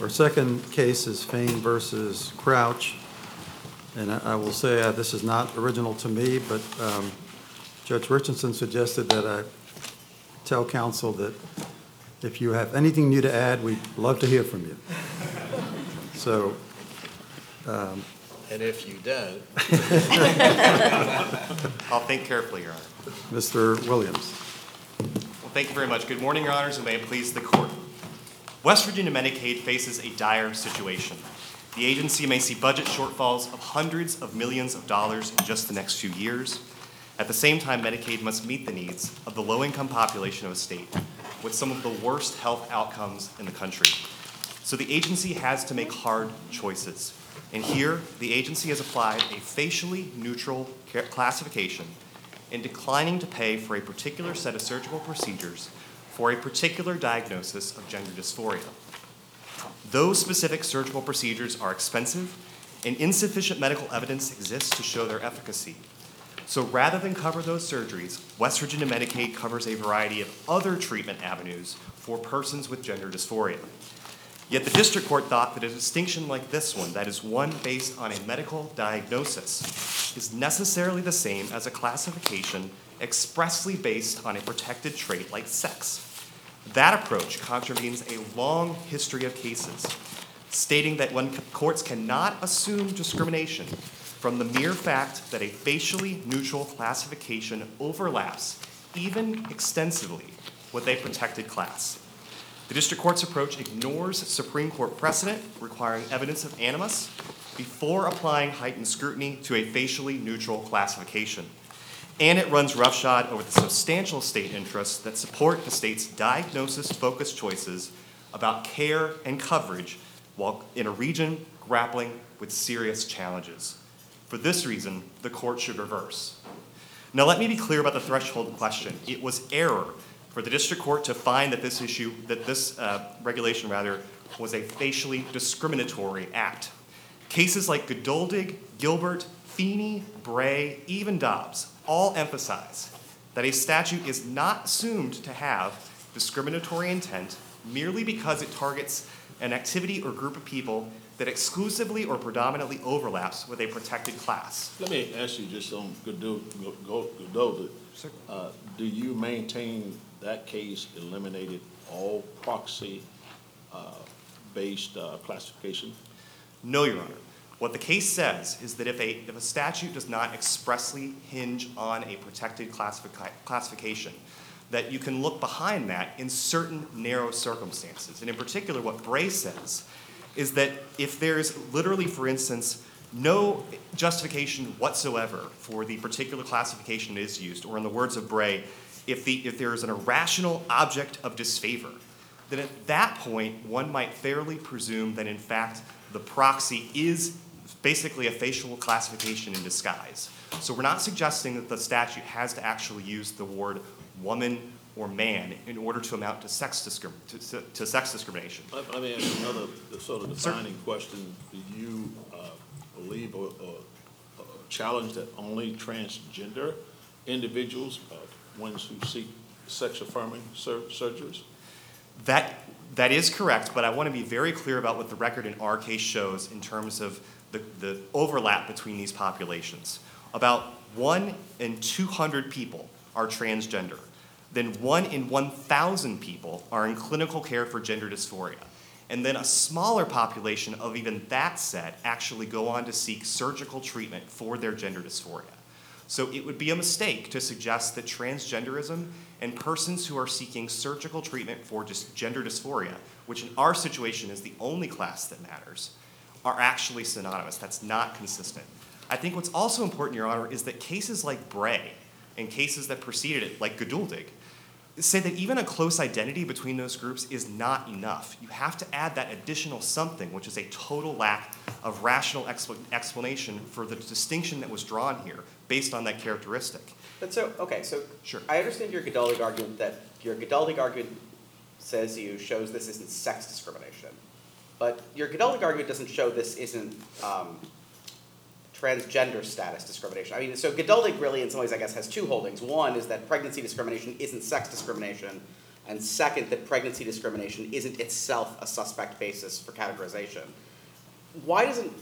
Our second case is Fain versus Crouch. And I I will say, uh, this is not original to me, but um, Judge Richardson suggested that I tell counsel that if you have anything new to add, we'd love to hear from you. So, And if you don't, I'll think carefully, Your Honor. Mr. Williams. Well, thank you very much. Good morning, Your Honors, and may it please the court. West Virginia Medicaid faces a dire situation. The agency may see budget shortfalls of hundreds of millions of dollars in just the next few years. At the same time, Medicaid must meet the needs of the low-income population of a state with some of the worst health outcomes in the country. So the agency has to make hard choices. And here, the agency has applied a facially neutral classification in declining to pay for a particular set of surgical procedures for a particular diagnosis of gender dysphoria. Those specific surgical procedures are expensive, and insufficient medical evidence exists to show their efficacy. So rather than cover those surgeries, West Virginia Medicaid covers a variety of other treatment avenues for persons with gender dysphoria. Yet the district court thought that a distinction like this one, that is one based on a medical diagnosis, is necessarily the same as a classification expressly based on a protected trait like sex. That approach contravenes a long history of cases, stating that when courts cannot assume discrimination from the mere fact that a facially neutral classification overlaps, even extensively, with a protected class. The district court's approach ignores Supreme Court precedent requiring evidence of animus before applying heightened scrutiny to a facially neutral classification. And it runs roughshod over the substantial state interests that support the state's diagnosis-focused choices about care and coverage while in a region grappling with serious challenges. For this reason, the court should reverse. Now, let me be clear about the threshold question. It was error for the district court to find that this issue, that this uh, regulation rather, was a facially discriminatory act. Cases like Geduldig, Gilbert, Feeney, Bray, even Dobbs all emphasize that a statute is not assumed to have discriminatory intent merely because it targets an activity or group of people that exclusively or predominantly overlaps with a protected class. Let me ask you just on Godot, uh, do you maintain that case eliminated all proxy, uh, based, uh, classification? No, Your Honor. What the case says is that if a, if a statute does not expressly hinge on a protected classifi- classification, that you can look behind that in certain narrow circumstances. And in particular, what Bray says is that if there's literally, for instance, no justification whatsoever for the particular classification that is used, or in the words of Bray, if, the, if there is an irrational object of disfavor, then at that point, one might fairly presume that in fact the proxy is basically a facial classification in disguise. So we're not suggesting that the statute has to actually use the word woman or man in order to amount to sex, discrim- to, to sex discrimination. Let, let me ask another, sort of Sir. defining question. Do you, uh, believe or, or uh, challenge that only transgender individuals, uh, ones who seek sex affirming sur- surgeries? That, that is correct, but I want to be very clear about what the record in our case shows in terms of the, the overlap between these populations. About one in 200 people are transgender. Then one in 1,000 people are in clinical care for gender dysphoria. And then a smaller population of even that set actually go on to seek surgical treatment for their gender dysphoria. So it would be a mistake to suggest that transgenderism and persons who are seeking surgical treatment for gender dysphoria, which in our situation is the only class that matters, are actually synonymous. That's not consistent. I think what's also important, Your Honor, is that cases like Bray and cases that preceded it, like Geduldig, say that even a close identity between those groups is not enough. You have to add that additional something, which is a total lack of rational expl- explanation for the distinction that was drawn here based on that characteristic. But so, okay, so. Sure. I understand your Geduldig argument that, your Geduldig argument says you, shows this isn't sex discrimination. But your Geduldig argument doesn't show this isn't, um, transgender status discrimination. I mean, so Geduldig really in some ways, I guess, has two holdings. One is that pregnancy discrimination isn't sex discrimination, And second, that pregnancy discrimination isn't itself a suspect basis for categorization. Why doesn't,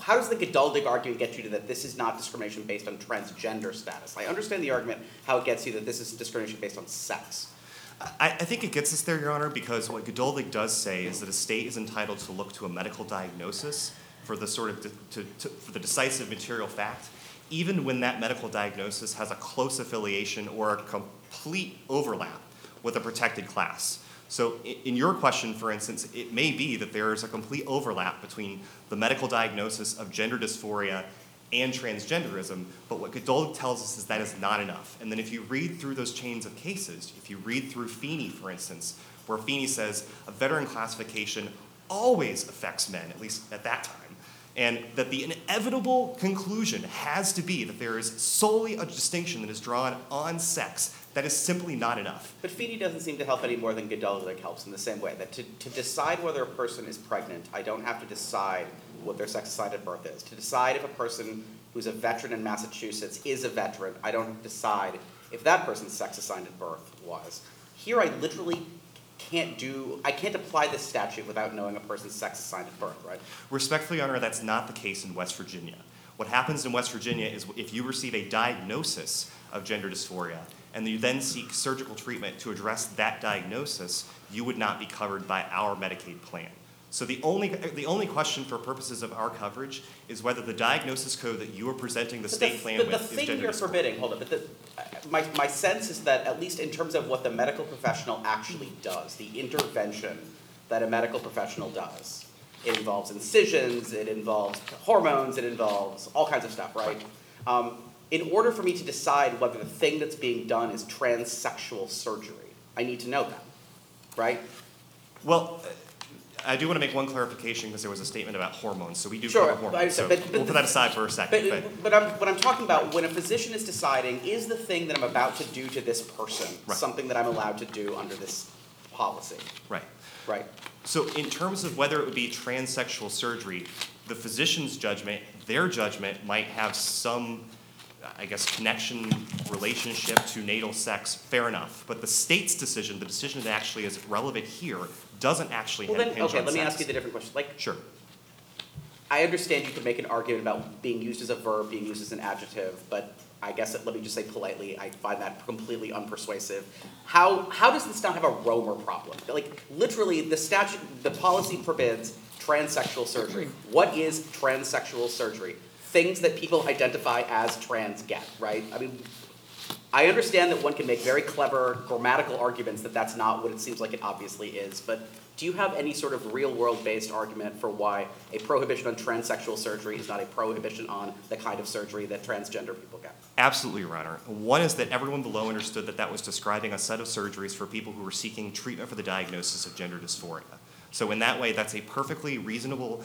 how does the Geduldig argument get you to that this is not discrimination based on transgender status? I understand the argument, how it gets you that this is discrimination based on sex. I, I think it gets us there, Your Honor, because what Geduldig does say is that a state is entitled to look to a medical diagnosis for the sort of, de- to, to, for the decisive material fact, even when that medical diagnosis has a close affiliation or a complete overlap with a protected class. So in your question, for instance, it may be that there is a complete overlap between the medical diagnosis of gender dysphoria and transgenderism, but what Geduldig tells us is that is not enough. And then if you read through those chains of cases, if you read through Feeney, for instance, where Feeney says a veteran classification always affects men, at least at that time, and that the inevitable conclusion has to be that there is solely a distinction that is drawn on sex, that is simply not enough. But Feeney doesn't seem to help any more than Geduldig helps in the same way, that to, to decide whether a person is pregnant, I don't have to decide what their sex assigned at birth is. To decide if a person who's a veteran in Massachusetts is a veteran, I don't decide if that person's sex assigned at birth was. Here, I literally can't do, I can't apply this statute without knowing a person's sex assigned at birth, right? Respectfully, Your Honor, that's not the case in West Virginia. What happens in West Virginia is if you receive a diagnosis of gender dysphoria and you then seek surgical treatment to address that diagnosis, you would not be covered by our Medicaid plan. So the only, the only question for purposes of our coverage is whether the diagnosis code that you are presenting the But state plan but with the is thing gender you're forbidding, hold on, but the, my, my sense is that at least in terms of what the medical professional actually does, the intervention that a medical professional does, it involves incisions, it involves hormones, it involves all kinds of stuff, right? Um, in order for me to decide whether the thing that's being done is transsexual surgery, I need to know that, right? Well, I do want to make one clarification because there was a statement about hormones, so we do Sure, cover but I- hormones. So but- but we'll put that aside for a second, but. But, but I'm, what I'm talking about, when a physician is deciding, is the thing that I'm about to do to this person Right. something that I'm allowed to do under this policy, Right. right? So in terms of whether it would be transsexual surgery, the physician's judgment, their judgment might have some, I guess, connection, relationship to natal sex, fair enough. But the state's decision, the decision that actually is relevant here, doesn't actually Well have then, hinge okay, on let me ask you the different question, like, Sure. I understand you could make an argument about being used as a verb, being used as an adjective, but I guess, it- let me just say politely, I find that completely unpersuasive. How, how does this not have a Romer problem? Like, literally, the statute, the policy forbids transsexual surgery. What is transsexual surgery? Things that people identify as trans get, right? I mean, I understand that one can make very clever grammatical arguments that that's not what it seems like it obviously is, but do you have any sort of real-world-based argument for why a prohibition on transsexual surgery is not a prohibition on the kind of surgery that transgender people get? Absolutely, Your Honor. One is that everyone below understood that that was describing a set of surgeries for people who were seeking treatment for the diagnosis of gender dysphoria. So in that way, that's a perfectly reasonable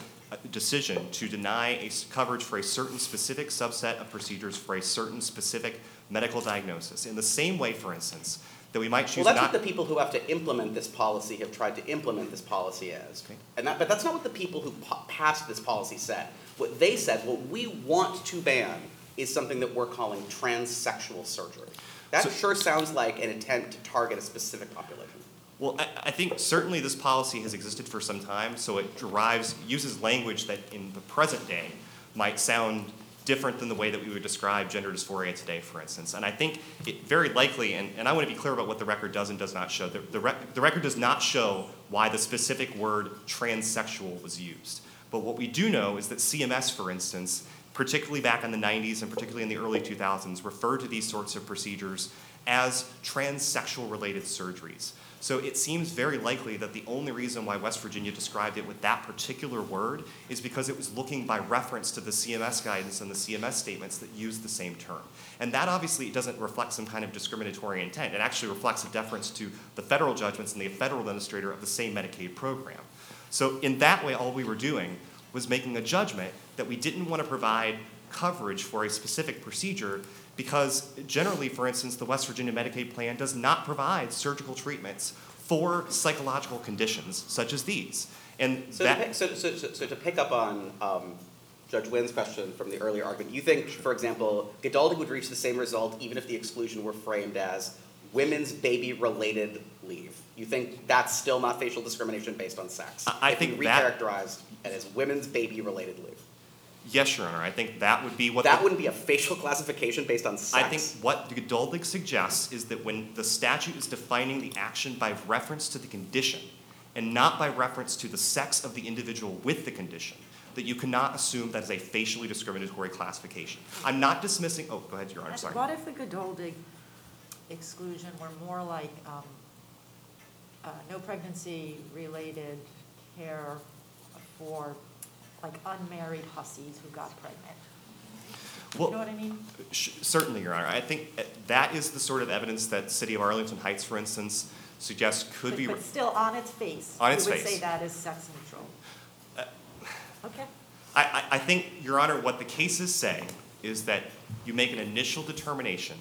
decision to deny a coverage for a certain specific subset of procedures for a certain specific medical diagnosis. In the same way, for instance, that we might choose Well, that's not. what the people who have to implement this policy have tried to implement this policy as. Okay. And that, but that's not what the people who pa- passed this policy said. What they said, what we want to ban is something that we're calling transsexual surgery. That So- sure sounds like an attempt to target a specific population. Well, I, I think certainly this policy has existed for some time, so it derives, uses language that in the present day might sound different than the way that we would describe gender dysphoria today, for instance. And I think it very likely, and, and I want to be clear about what the record does and does not show. The, the, the record does not show why the specific word transsexual was used. But what we do know is that CMS, for instance, particularly back in the 90s and particularly in the early 2000s, referred to these sorts of procedures as transsexual related surgeries. So it seems very likely that the only reason why West Virginia described it with that particular word is because it was looking by reference to the CMS guidance and the CMS statements that use the same term. And that obviously doesn't reflect some kind of discriminatory intent. It actually reflects a deference to the federal judgments and the federal administrator of the same Medicaid program. So in that way, all we were doing was making a judgment that we didn't want to provide coverage for a specific procedure because generally, for instance, the West Virginia Medicaid plan does not provide surgical treatments for psychological conditions such as these. And So to, pick, so, so, so, to pick up on um, Judge Wynn's question from the earlier argument, you think, for example, Geduldig would reach the same result even if the exclusion were framed as women's baby-related leave. You think that's still not facial discrimination based on sex? I- I think that- recharacterized it as women's baby-related leave. Yes, Your Honor, I think that would be what. the- That wouldn't be a facial classification based on sex? I think what the Geduldig suggests is that when the statute is defining the action by reference to the condition and not by reference to the sex of the individual with the condition, that you cannot assume that is a facially discriminatory classification. I'm not dismissing, oh, go ahead, Your Honor, I'm sorry. What if the Geduldig exclusion were more like, um, uh, no pregnancy-related care for, like, unmarried hussies who got pregnant? You know what I mean? Sh- Certainly, Your Honor. I think uh, that is the sort of evidence that City of Arlington Heights, for instance, suggests could But- be. But still, on its face. On its You would face. say that is sex neutral. Uh, Okay. I, I think, Your Honor, what the cases say is that you make an initial determination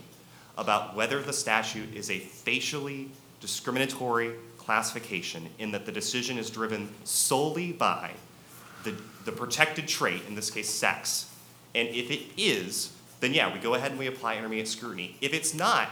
about whether the statute is a facially discriminatory classification in that the decision is driven solely by the, the protected trait, in this case, sex. And if it is, then yeah, we go ahead and we apply intermediate scrutiny. If it's not,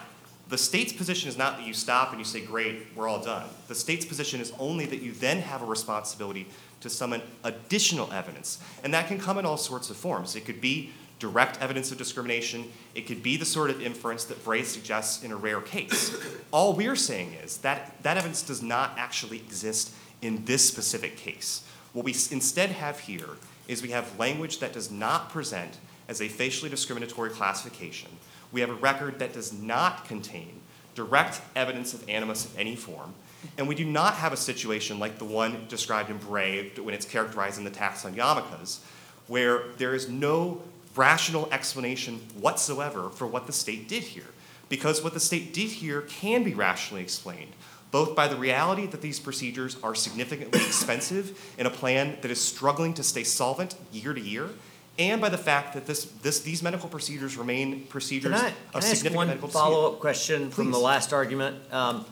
the state's position is not that you stop and you say, great, we're all done. The state's position is only that you then have a responsibility to summon additional evidence. And that can come in all sorts of forms. It could be direct evidence of discrimination. It could be the sort of inference that Bray suggests in a rare case. All we're saying is that that evidence does not actually exist in this specific case. What we instead have here is we have language that does not present as a facially discriminatory classification. We have a record that does not contain direct evidence of animus of any form. And we do not have a situation like the one described in Bray when it's characterized in the tax on yarmulkes, where there is no rational explanation whatsoever for what the state did here. Because what the state did here can be rationally explained, both by the reality that these procedures are significantly expensive in a plan that is struggling to stay solvent year to year, and by the fact that this, this, these medical procedures remain Can procedures I, of can I ask significant one medical follow-up question from the last argument? Um,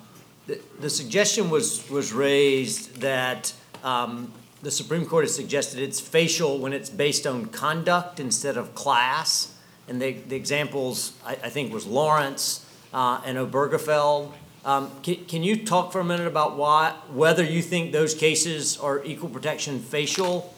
The, the suggestion was, was raised that um, the Supreme Court has suggested it's facial when it's based on conduct instead of class. And the, the examples, I, I think, was Lawrence uh, and Obergefell. Um, Can, can you talk for a minute about why, whether you think those cases are equal protection facial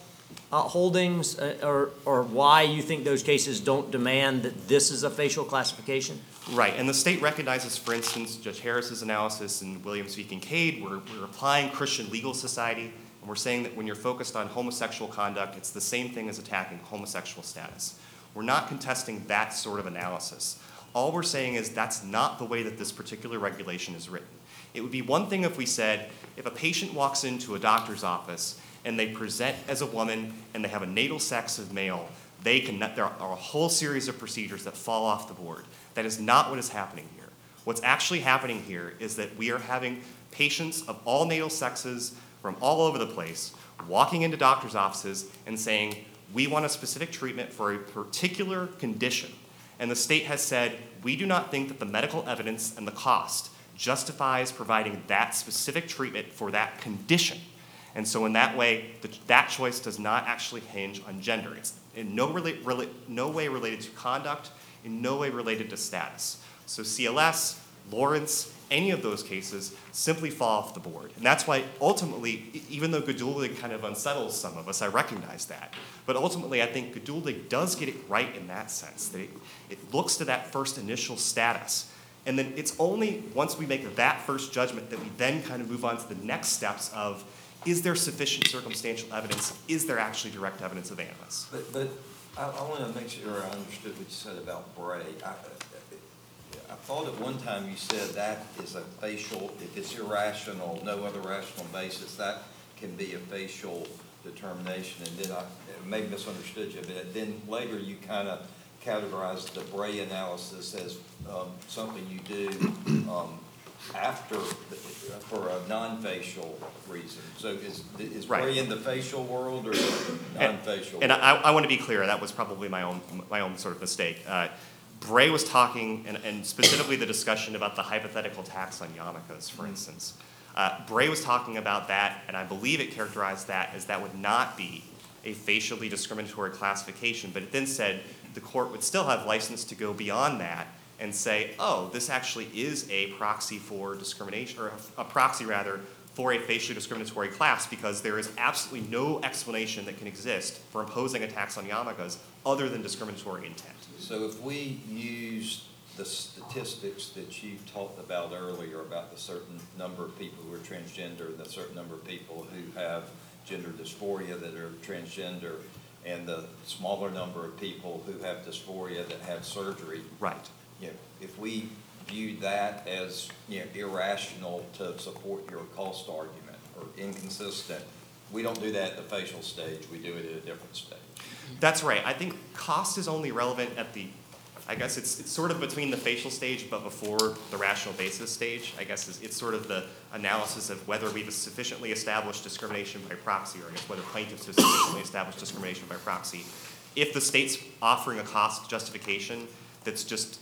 uh, holdings, uh, or, or why you think those cases don't demand that this is a facial classification? Right, and the state recognizes, for instance, Judge Harris's analysis in Williams v. Kincaid, we're, we're applying Christian legal society, and we're saying that when you're focused on homosexual conduct, it's the same thing as attacking homosexual status. We're not contesting that sort of analysis. All we're saying is that's not the way that this particular regulation is written. It would be one thing if we said, if a patient walks into a doctor's office and they present as a woman and they have a natal sex of male, they can, there are a whole series of procedures that fall off the board. That is not what is happening here. What's actually happening here is that we are having patients of all natal sexes from all over the place walking into doctor's offices and saying, we want a specific treatment for a particular condition. And the state has said, we do not think that the medical evidence and the cost justifies providing that specific treatment for that condition. And so in that way, the, that choice does not actually hinge on gender. It's in no, rela- rela- no way related to conduct, in no way related to status. So CLS, Lawrence, any of those cases simply fall off the board. And that's why ultimately, even though Geduldig kind of unsettles some of us, I recognize that. But ultimately, I think Geduldig does get it right in that sense, that it, it looks to that first initial status. And then it's only once we make that first judgment that we then kind of move on to the next steps of, is there sufficient circumstantial evidence? Is there actually direct evidence of animus? But, but I, I want to make sure I understood what you said about Bray. I, I thought at one time you said that is a facial, if it's irrational, no other rational basis, that can be a facial determination. And then I may misunderstood you, but then later you kind of categorized the Bray analysis as um, something you do um, after, the- for a non-facial reason. So is, is Right. Bray in the facial world or And- non-facial? And I, I want to be clear, that was probably my own, my own sort of mistake. Uh, Bray was talking, and, and specifically the discussion about the hypothetical tax on yarmulkes, for instance. Uh, Bray was talking about that, and I believe it characterized that as that would not be a facially discriminatory classification, but it then said the court would still have license to go beyond that and say, oh, this actually is a proxy for discrimination, or a proxy rather, for a facially discriminatory class because there is absolutely no explanation that can exist for imposing a tax on yarmulkes other than discriminatory intent. So if we use the statistics that you talked about earlier about the certain number of people who are transgender, and the certain number of people who have gender dysphoria that are transgender, and the smaller number of people who have dysphoria that have surgery, Right. you know, if we view that as, you know, irrational to support your cost argument or inconsistent, we don't do that at the facial stage, we do it at a different stage. That's right. I think cost is only relevant at the, I guess it's, it's sort of between the facial stage but before the rational basis stage. I guess it's, it's sort of the analysis of whether we've sufficiently established discrimination by proxy, or I guess whether plaintiffs have sufficiently established discrimination by proxy. If the state's offering a cost justification that's just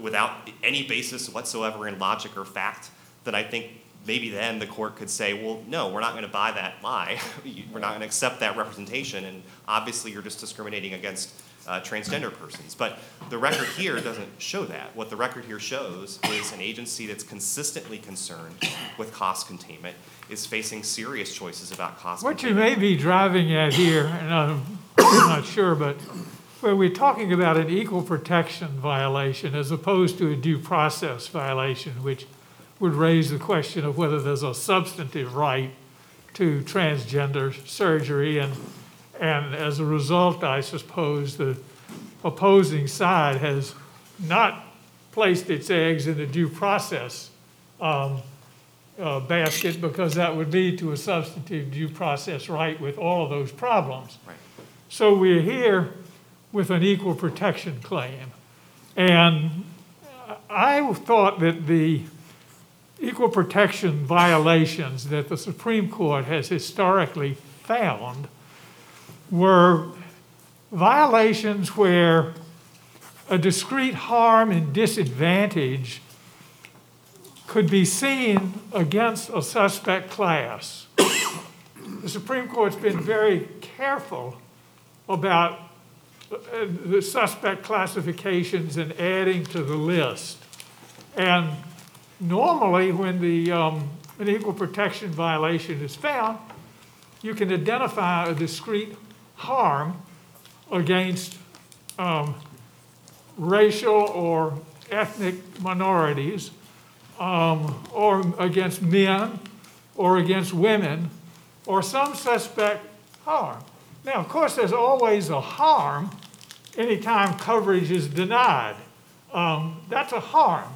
without any basis whatsoever in logic or fact, then I think maybe then the court could say, well, no, we're not going to buy that lie. We're not going to accept that representation, and obviously you're just discriminating against uh, transgender persons. But the record here doesn't show that. What the record here shows is an agency that's consistently concerned with cost containment is facing serious choices about cost What you may be driving at here, and I'm not sure, but where we're talking about an equal protection violation as opposed to a due process violation, which would raise the question of whether there's a substantive right to transgender surgery. And, and as a result, I suppose the opposing side has not placed its eggs in the due process um, uh, basket because that would lead to a substantive due process right with all of those problems. Right. So we're here with an equal protection claim. And I thought that the equal protection violations that the Supreme Court has historically found were violations where a discrete harm and disadvantage could be seen against a suspect class. The Supreme Court's been very careful about uh, the suspect classifications and adding to the list. And normally, when the, um, an equal protection violation is found, you can identify a discrete harm against um, racial or ethnic minorities, um, or against men, or against women, or some suspect harm. Now, of course, there's always a harm anytime coverage is denied. Um, that's a harm.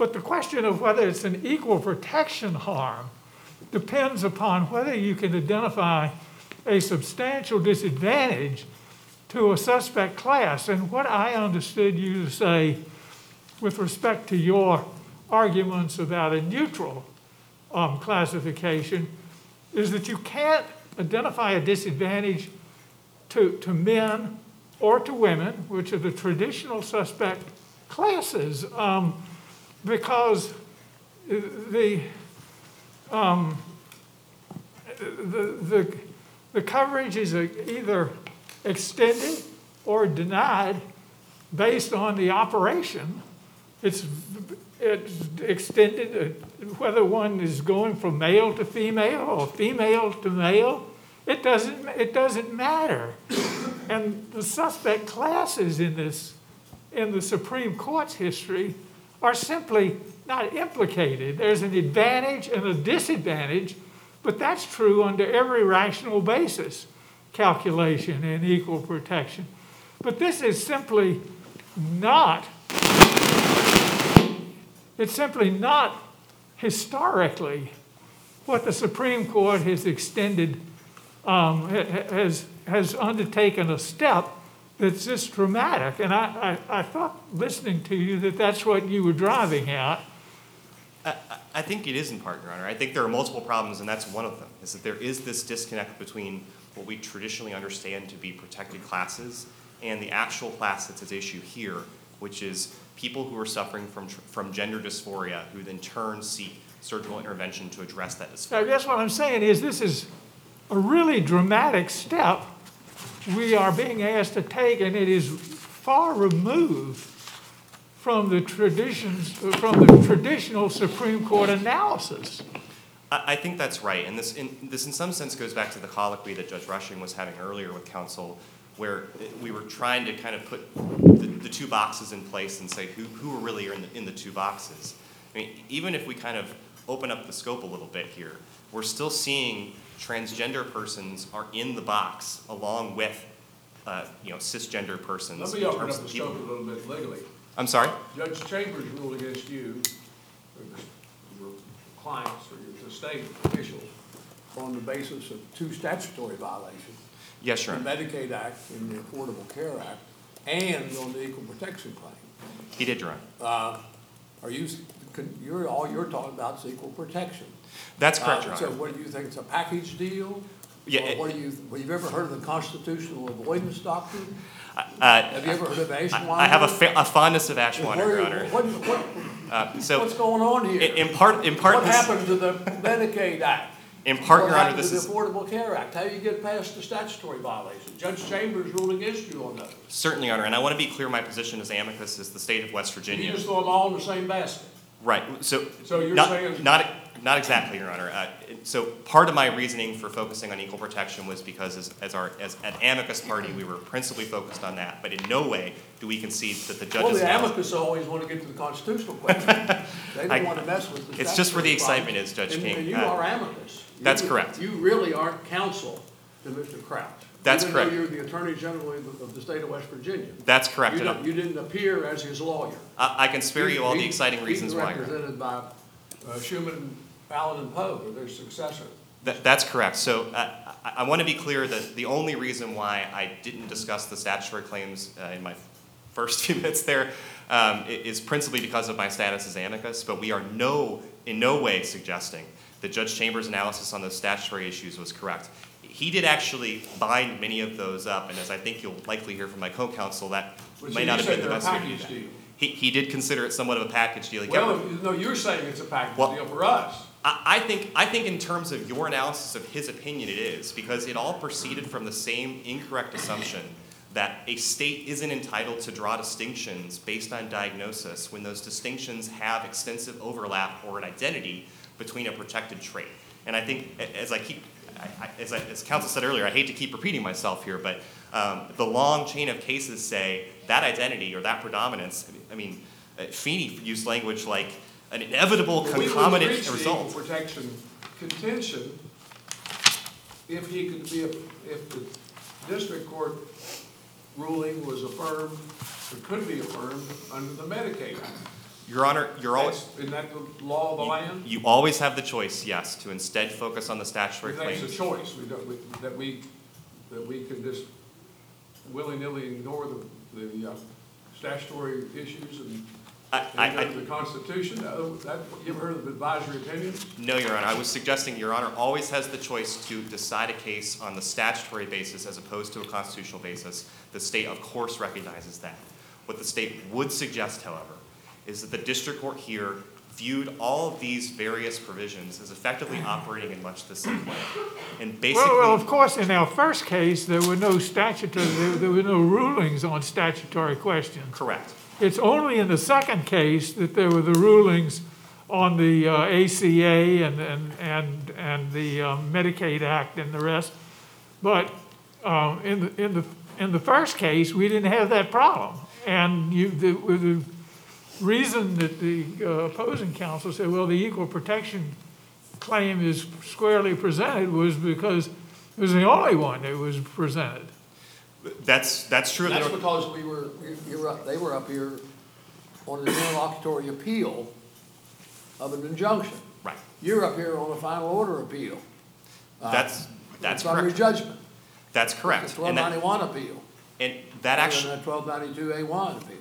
But the question of whether it's an equal protection harm depends upon whether you can identify a substantial disadvantage to a suspect class. And what I understood you to say with respect to your arguments about a neutral um, classification is that you can't identify a disadvantage to, to men or to women, which are the traditional suspect classes, um, because the, um, the, the, the coverage is either extended or denied based on the operation. It's, it's extended, uh, whether one is going from male to female or female to male, it doesn't, it doesn't matter. And the suspect classes in this, in the Supreme Court's history, are simply not implicated. There's an advantage and a disadvantage, but that's true under every rational basis calculation and equal protection. But this is simply not, it's simply not historically what the Supreme Court has extended, um, ha- ha- has, has undertaken a step that's this dramatic. And I, I, I thought, listening to you, that that's what you were driving at. I, I think it is in part, Your Honor. I think there are multiple problems, and that's one of them, is that there is this disconnect between what we traditionally understand to be protected classes and the actual class that's at issue here, which is people who are suffering from, from gender dysphoria, who then turn seek surgical intervention to address that dysphoria. I guess what I'm saying is this is a really dramatic step we are being asked to take, and it is far removed from the traditions, from the traditional Supreme Court analysis. I, think that's right, and this, in, this in some sense goes back to the colloquy that Judge Rushing was having earlier with counsel, where we were trying to kind of put the, the two boxes in place and say who, who are really in the, in the two boxes. I mean, even if we kind of open up the scope a little bit here, we're still seeing transgender persons are in the box along with, uh, you know, cisgender persons. Let me open up the scope a little bit legally. I'm sorry? Judge Chambers ruled against you, your clients, or your, the state officials, on the basis of two statutory violations. Yes, Your The Medicaid Act and the Affordable Care Act, and on the equal protection claim. He did, Your Honor. Uh, Are you, you're, all you're talking about is equal protection. That's correct, Uh, Your So what do you think, it's a package deal? Yeah, Or it- what do you, well, you've ever heard of the constitutional avoidance doctrine? Uh, Have you ever heard of I Ashwander? I have a fa- a fondness of Ashwander, Where- Your Honor. What, what, Uh, So, what's going on here? in part, in part, What this- happened to the Medicaid Act? in part, What Your Honor, happened this to is, the Affordable Care Act? How do you get past the statutory violation? Judge Chambers ruled against you on those. certainly, Your Honor, and I want to be clear, my position as amicus is the state of West Virginia. You Virginia. just throw them all in the same basket. Right, so. So you're not- saying- Not, not exactly, Your Honor. Uh, So part of my reasoning for focusing on equal protection was because as, as our, as an amicus party, we were principally focused on that. But in no way do we concede that the judges. Well, the amicus always want to get to the constitutional question. They don't want to mess with the it's just where the excitement is, Judge And- King. And you Uh, are amicus. that's correct. You really aren't counsel to Mr. Crouch. That's Even correct. you're the Attorney General of the- state of West Virginia. That's correct. You you didn't appear as his lawyer. I, I can spare you all the He- exciting reasons why. He's Your Honor. represented by uh, Schuman, Allen, and Poe, or their successor. That, that's correct. So uh, I, I want to be clear that the only reason why I didn't discuss the statutory claims uh, in my first few minutes there um, is principally because of my status as amicus, but we are no, in no way suggesting that Judge Chambers' analysis on those statutory issues was correct. He did actually bind many of those up, and as I think you'll likely hear from my co-counsel, that But may see, not have been the best way to do that. deal. He, he did consider it somewhat of a package deal. He Well, no, you're saying it's a package Well- deal for us. I, I think, I think in terms of your analysis of his opinion, it is, because it all proceeded from the same incorrect assumption that a state isn't entitled to draw distinctions based on diagnosis when those distinctions have extensive overlap or an identity between a protected trait. And I think, as I keep, I, as, I, as counsel said earlier, I hate to keep repeating myself here, but um, the long chain of cases say that identity or that predominance. I mean, uh, Feeney used language like an inevitable We concomitant the result. protection contention if he could be, a- if the district court ruling was affirmed, or could be affirmed under the Medicaid Act. Your Honor, you're always, That's- Isn't that the law of the land? you always have the choice, yes, to instead focus on the statutory We claims. it's a choice, we we- that we, that we can just willy-nilly ignore the, the uh, statutory issues and I, I, and go I, the Constitution. That, you ever heard of advisory opinions? no, Your Honor, I was suggesting Your Honor always has the choice to decide a case on the statutory basis as opposed to a constitutional basis. The state, of course, recognizes that. What the state would suggest, however, is that the district court here viewed all of these various provisions as effectively operating in much the same way. And basically. Well, well, of course, in our first case, there were no statutory, there, there were no rulings on statutory questions. Correct. It's only in the second case that there were the rulings on the uh, ACA and, and, and, and the um, Medicaid Act and the rest. But um, in, the, in, the, in the first case, we didn't have that problem. And you, the, the reason that the uh, opposing counsel said, well, the equal protection claim is squarely presented was because it was the only one that was presented. That's, that's true. That's because we were, you were, up- they were up here on an interlocutory appeal of an injunction. Right. You're up here on a final order appeal. uh, That's, that's Summary correct. judgment. That's correct. twelve And that, ninety-one appeal. and that actually. Ninety-two A one appeal.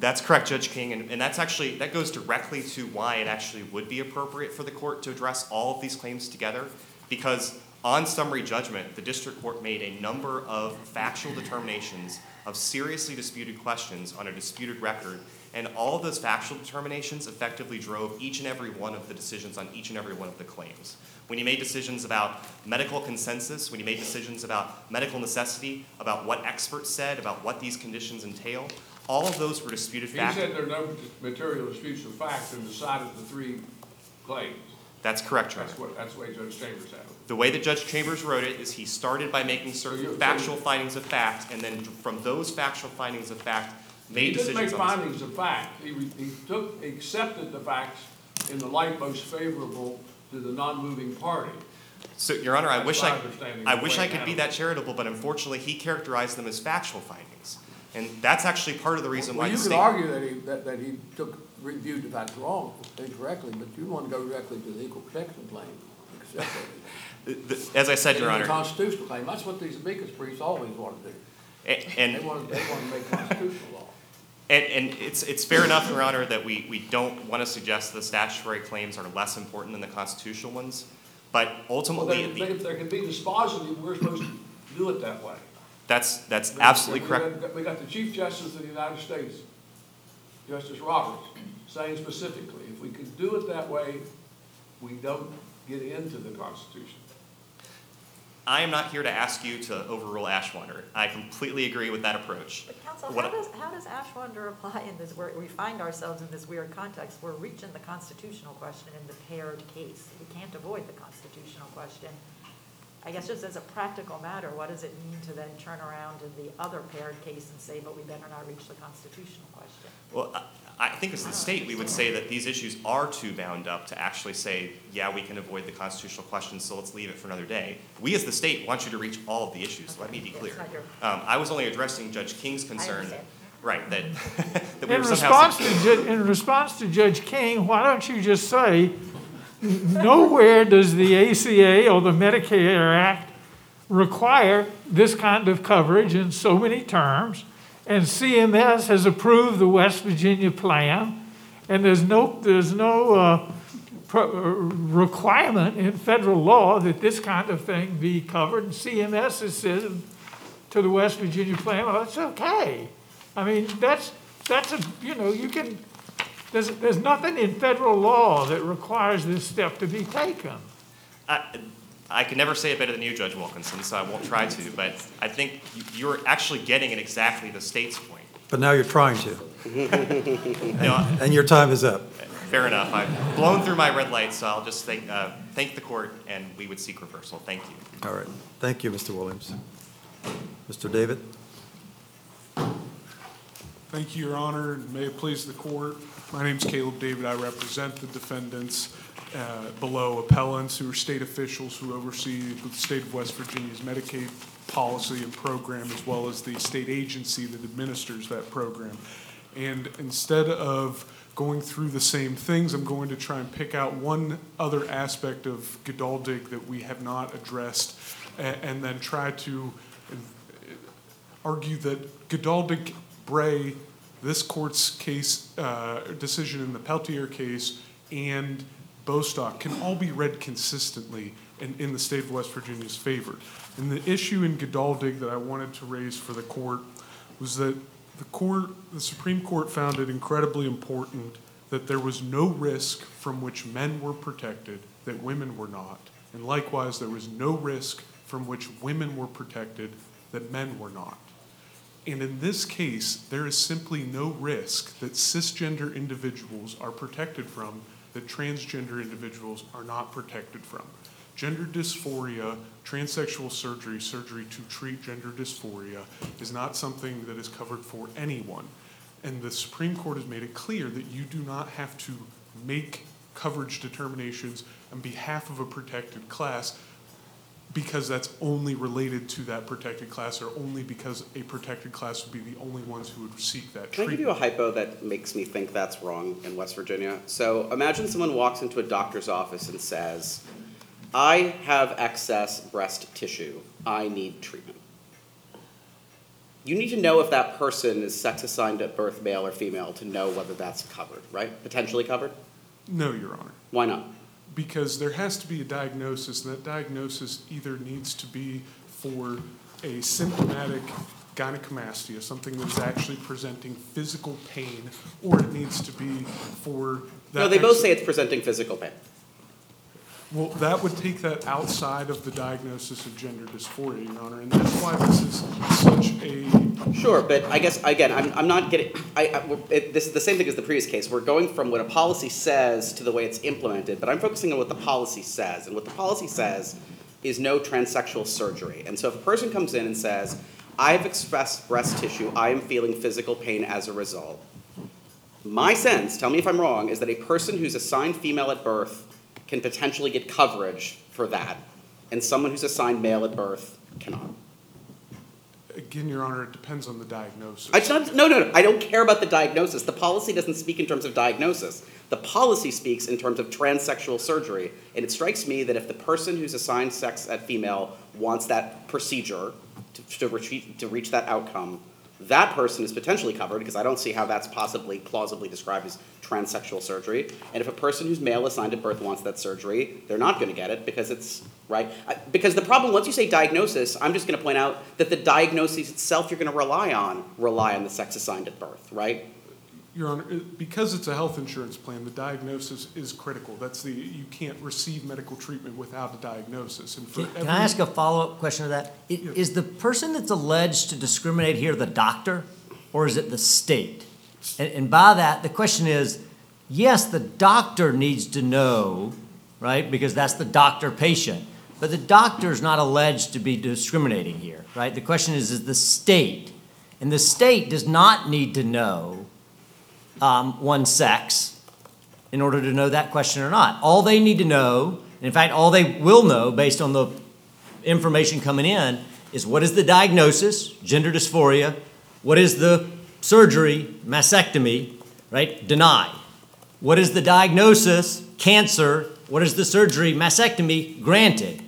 That's correct, Judge King, and, and that's actually, that goes directly to why it actually would be appropriate for the court to address all of these claims together. Because on summary judgment, the district court made a number of factual determinations of seriously disputed questions on a disputed record. And all of those factual determinations effectively drove each and every one of the decisions on each and every one of the claims. When you made decisions about medical consensus, when you made decisions about medical necessity, about what experts said, about what these conditions entail, All of those were disputed He fact. said there are no material disputes of fact in the side of the three claims. That's correct, Your Honor. That's what, that's the way Judge Chambers had it. The way that Judge Chambers wrote it is he started by making certain factual findings of fact, and then from those factual findings of fact, He made didn't make decisions on. findings of fact. He, he took, accepted the facts in the light most favorable to the non-moving party. So, Your Honor, I That's wish I, I wish I could be that charitable, but unfortunately, he characterized them as factual findings. And that's actually part of the reason why Well, the you could state. argue that he, that, that he took, reviewed the facts wrong, incorrectly, but you want to go directly to the equal protection claim. Accept that. the- As I said, Your Honor, constitutional claim, that's what these amicus briefs always want to do. a- They and, want, they want to make constitutional law. and, and it's, it's fair enough, Your Honor, that we, we don't want to suggest the statutory claims are less important than the constitutional ones. But ultimately, then, at the- if there can be dispositive, we're supposed to do it that way. that's, that's absolutely We correct. got- We got the Chief Justice of the United States, Justice Roberts, saying specifically, if we could do it that way, we don't get into the Constitution. I am not here to ask you to overrule Ashwander. I completely agree with that approach. But counsel, What how does, how does Ashwander apply in this, where we find ourselves in this weird context? We're reaching the constitutional question in the paired case. We can't avoid the constitutional question. I guess just as a practical matter, what does it mean to then turn around in the other paired case and say, but we better not reach the constitutional question? Well, I I think as the state, we would say that these issues are too bound up to actually say, yeah, we can avoid the constitutional questions, so let's leave it for another day. We as the state want you to reach all of the issues, let me be clear. your- Um, I was only addressing Judge King's concern, understand. right, that, that we In were somehow. response to, in response to Judge King, why don't you just say, nowhere does the ACA or the Medicare Act require this kind of coverage in so many terms, and CMS has approved the West Virginia plan, and there's no, there's no uh, uh, requirement in federal law that this kind of thing be covered, and CMS has said to the West Virginia plan, well, it's okay. I mean, that's, that's a, you know, you can, there's, there's nothing in federal law that requires this step to be taken. I, I can never say it better than you, Judge Wilkinson, so I won't try to, but I think you- you're actually getting at exactly the state's point. But now you're trying to, You know, and your time is up. Fair enough, I've blown through my red light, so I'll just thank, uh, thank the court, and we would seek reversal, thank you. All right. Thank you, Mr. Williams. Mr. David? Thank you, Your Honor, may it please the court. My name is Caleb David. I represent the defendants uh, below appellants who are state officials who oversee the state of West Virginia's Medicaid policy and program, as well as the state agency that administers that program. And instead of going through the same things, I'm going to try and pick out one other aspect of Geduldig that we have not addressed, a- and then try to argue that Geduldig, Bray, this court's case, uh, decision in the Peltier case, and Bostock can all be read consistently in, in the state of West Virginia's favor. And the issue in Geduldig that I wanted to raise for the court was that the court, the Supreme Court found it incredibly important that there was no risk from which men were protected that women were not. And likewise, there was no risk from which women were protected that men were not. And in this case, there is simply no risk that cisgender individuals are protected from that transgender individuals are not protected from. Gender dysphoria, transsexual surgery, surgery to treat gender dysphoria, is not something that is covered for anyone. And the Supreme Court has made it clear that you do not have to make coverage determinations on behalf of a protected class because that's only related to that protected class or only because a protected class would be the only ones who would seek that Can I give you a hypo that makes me think that's wrong in West Virginia? So imagine someone walks into a doctor's office and says, I have excess breast tissue. I need treatment. You need to know if that person is sex assigned at birth, male or female, to know whether that's covered, right? Potentially covered? No, Your Honor. Why not? Because there has to be a diagnosis, and that diagnosis either needs to be for a symptomatic gynecomastia, something that's actually presenting physical pain, or it needs to be for that. No, they both say it's presenting physical pain. Well, that would take that outside of the diagnosis of gender dysphoria, Your Honor, and that's why this is such a, Sure, but I guess, again, I'm, I'm not getting, I, I, it, this is the same thing as the previous case. We're going from what a policy says to the way it's implemented, but I'm focusing on what the policy says. And what the policy says is no transsexual surgery. And so if a person comes in and says, I have expressed breast tissue, I am feeling physical pain as a result. My sense, tell me if I'm wrong, is that a person who's assigned female at birth can potentially get coverage for that, and someone who's assigned male at birth cannot. again, Your Honor, it depends on the diagnosis. It's not, no, no, no, I don't care about the diagnosis. The policy doesn't speak in terms of diagnosis. The policy speaks in terms of transsexual surgery. And it strikes me that if the person who's assigned sex at female wants that procedure to, to, reach, to reach that outcome, that person is potentially covered because I don't see how that's possibly plausibly described as transsexual surgery. And if a person who's male assigned at birth wants that surgery, they're not going to get it because it's right. Because the problem, once you say diagnosis, I'm just going to point out that the diagnosis itself you're going to rely on rely on the sex assigned at birth, right? Your Honor, because it's a health insurance plan, the diagnosis is critical. That's the, you can't receive medical treatment without a diagnosis. And for Can can every- I ask a follow-up question to that? I- Is the person that's alleged to discriminate here the doctor, or is it the state? And, and by that, the question is, yes, the doctor needs to know, right, because that's the doctor-patient, but the doctor is not alleged to be discriminating here, right? The question is, is the state, and the state does not need to know um, one's sex in order to know that question or not. All they need to know, in fact, all they will know based on the information coming in, is what is the diagnosis, gender dysphoria, what is the surgery, mastectomy, right, denied. What is the diagnosis, cancer, what is the surgery, mastectomy, granted.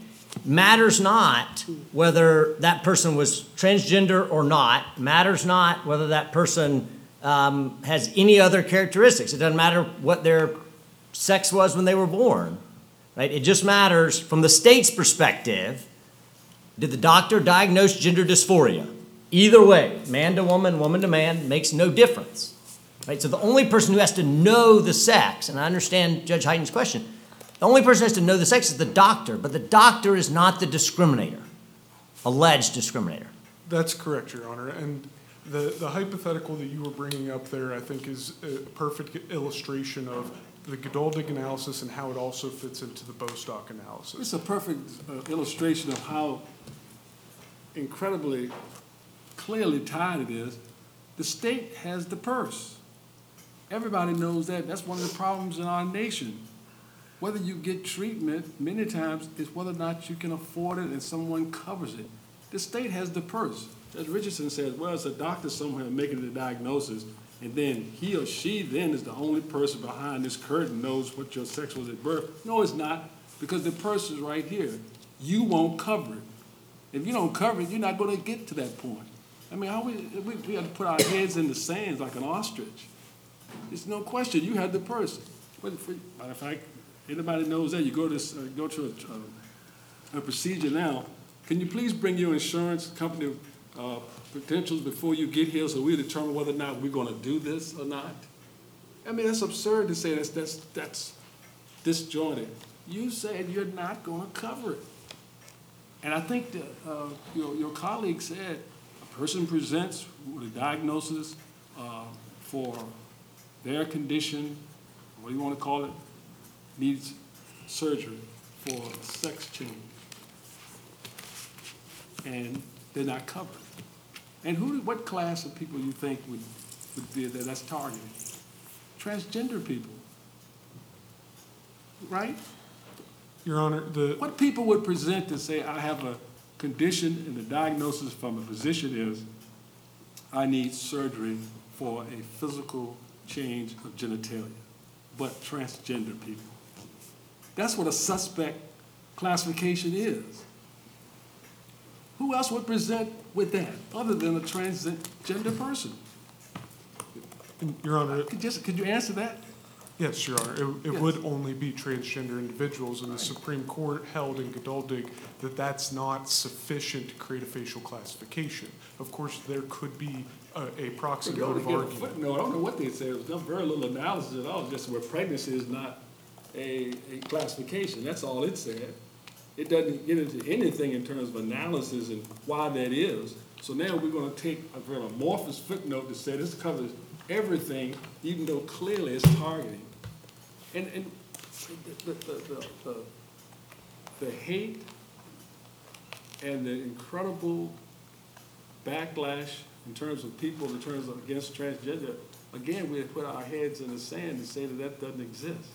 Matters not whether that person was transgender or not, matters not whether that person um, has any other characteristics. It doesn't matter what their sex was when they were born, right? It just matters from the state's perspective. Did the doctor diagnose gender dysphoria? Either way, man to woman, woman to man, makes no difference. Right? So the only person who has to know the sex, and I understand Judge Heytens's question, the only person who has to know the sex is the doctor, but the doctor is not the discriminator, alleged discriminator. That's correct, Your Honor. And the, the hypothetical that you were bringing up there, I think, is a perfect illustration of the Geduldig analysis and how it also fits into the Bostock analysis. It's a perfect uh, illustration of how incredibly clearly tied it is. The state has the purse. Everybody knows that. That's one of the problems in our nation. Whether you get treatment, many times, is whether or not you can afford it and someone covers it. The state has the purse. As Richardson says, well, it's a doctor somewhere making the diagnosis, and then he or she then is the only person behind this curtain knows what your sex was at birth. No, it's not, because the purse is right here. You won't cover it. If you don't cover it, you're not going to get to that point. I mean, how we, we, we have to put our heads in the sands like an ostrich. There's no question, you had the purse. But if we- Matter of fact, anybody knows that, you go to, uh, go to a, uh, a procedure now, can you please bring your insurance company uh, credentials before you get here so we determine whether or not we're going to do this or not? I mean, that's absurd to say that's, that's, that's disjointed. You said you're not going to cover it. And I think that uh, your, your colleague said person presents with a diagnosis uh, for their condition, what do you want to call it, needs surgery for sex change. And they're not covered. And who, what class of people you think would, would be that that's targeted? Transgender people. Right? Your Honor, the, What people would present to say, I have a condition and the diagnosis from a physician is, I need surgery for a physical change of genitalia, but transgender people. That's what a suspect classification is. Who else would present with that, other than a transgender person? Your Honor, Could just, could you answer that? Yes, Your Honor, it, it Yes. would only be transgender individuals, and the Supreme Court held in Geduldig that that's not sufficient to create a facial classification. Of course, there could be a, a proxy They only a argument. footnote, I don't know what they said, it was done very little analysis at all, just where pregnancy is not a, a classification, that's all it said. It doesn't get into anything in terms of analysis and why that is. So now we're gonna take a very amorphous footnote to say this covers everything, even though clearly it's targeting. And, and the, the, the, the, hate and the incredible backlash in terms of people, in terms of against transgender, again, we put our heads in the sand and say that that doesn't exist.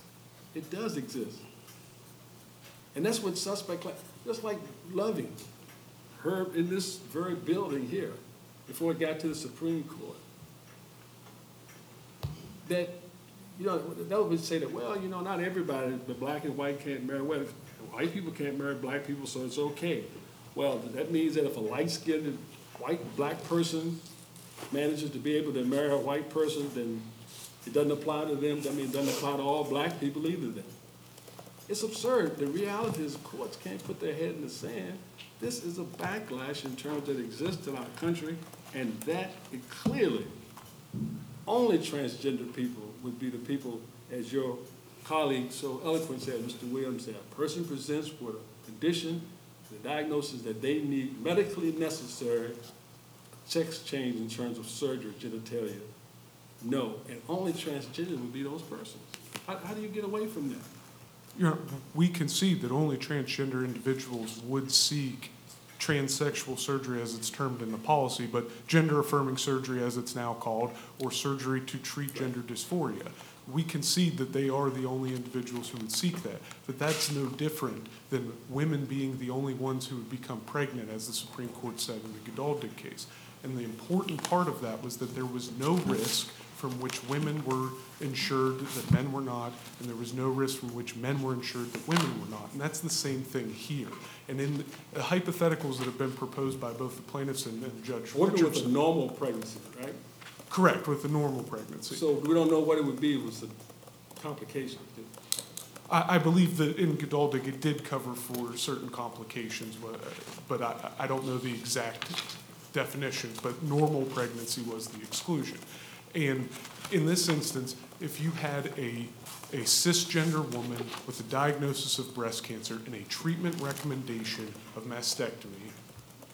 It does exist. And that's what suspect, just like Loving, her in this very building here, before it got to the Supreme Court. That, you know, they would say that, well, you know, not everybody, but black and white can't marry, well, white people can't marry black people, so it's okay. Well, that means that if a light-skinned, white, black person manages to be able to marry a white person, then it doesn't apply to them, I mean, it doesn't apply to all black people either then. It's absurd. The reality is courts can't put their head in the sand. This is a backlash in terms that exists in our country, and that clearly, only transgender people would be the people, as your colleague so eloquently said, Mr. Williams said, a person presents with a condition, the diagnosis that they need medically necessary sex change in terms of surgery, genitalia. No, and only transgender would be those persons. How, how do you get away from that? You know, we concede that only transgender individuals would seek transsexual surgery as it's termed in the policy, but gender affirming surgery as it's now called, or surgery to treat gender dysphoria. We concede that they are the only individuals who would seek that, but that's no different than women being the only ones who would become pregnant, as the Supreme Court said in the Geduldig case. And the important part of that was that there was no risk from which women were insured that men were not, and there was no risk from which men were insured that women were not. And that's the same thing here. And in the hypotheticals that have been proposed by both the plaintiffs and and Judge Working with a Richardson. normal pregnancy, right? Correct, with the normal pregnancy. So we don't know what it would be, it was a complication. I, I believe that in Geduldig, it did cover for certain complications, but- but I, I don't know the exact definition, but normal pregnancy was the exclusion. And in this instance, if you had a, a cisgender woman with a diagnosis of breast cancer and a treatment recommendation of mastectomy,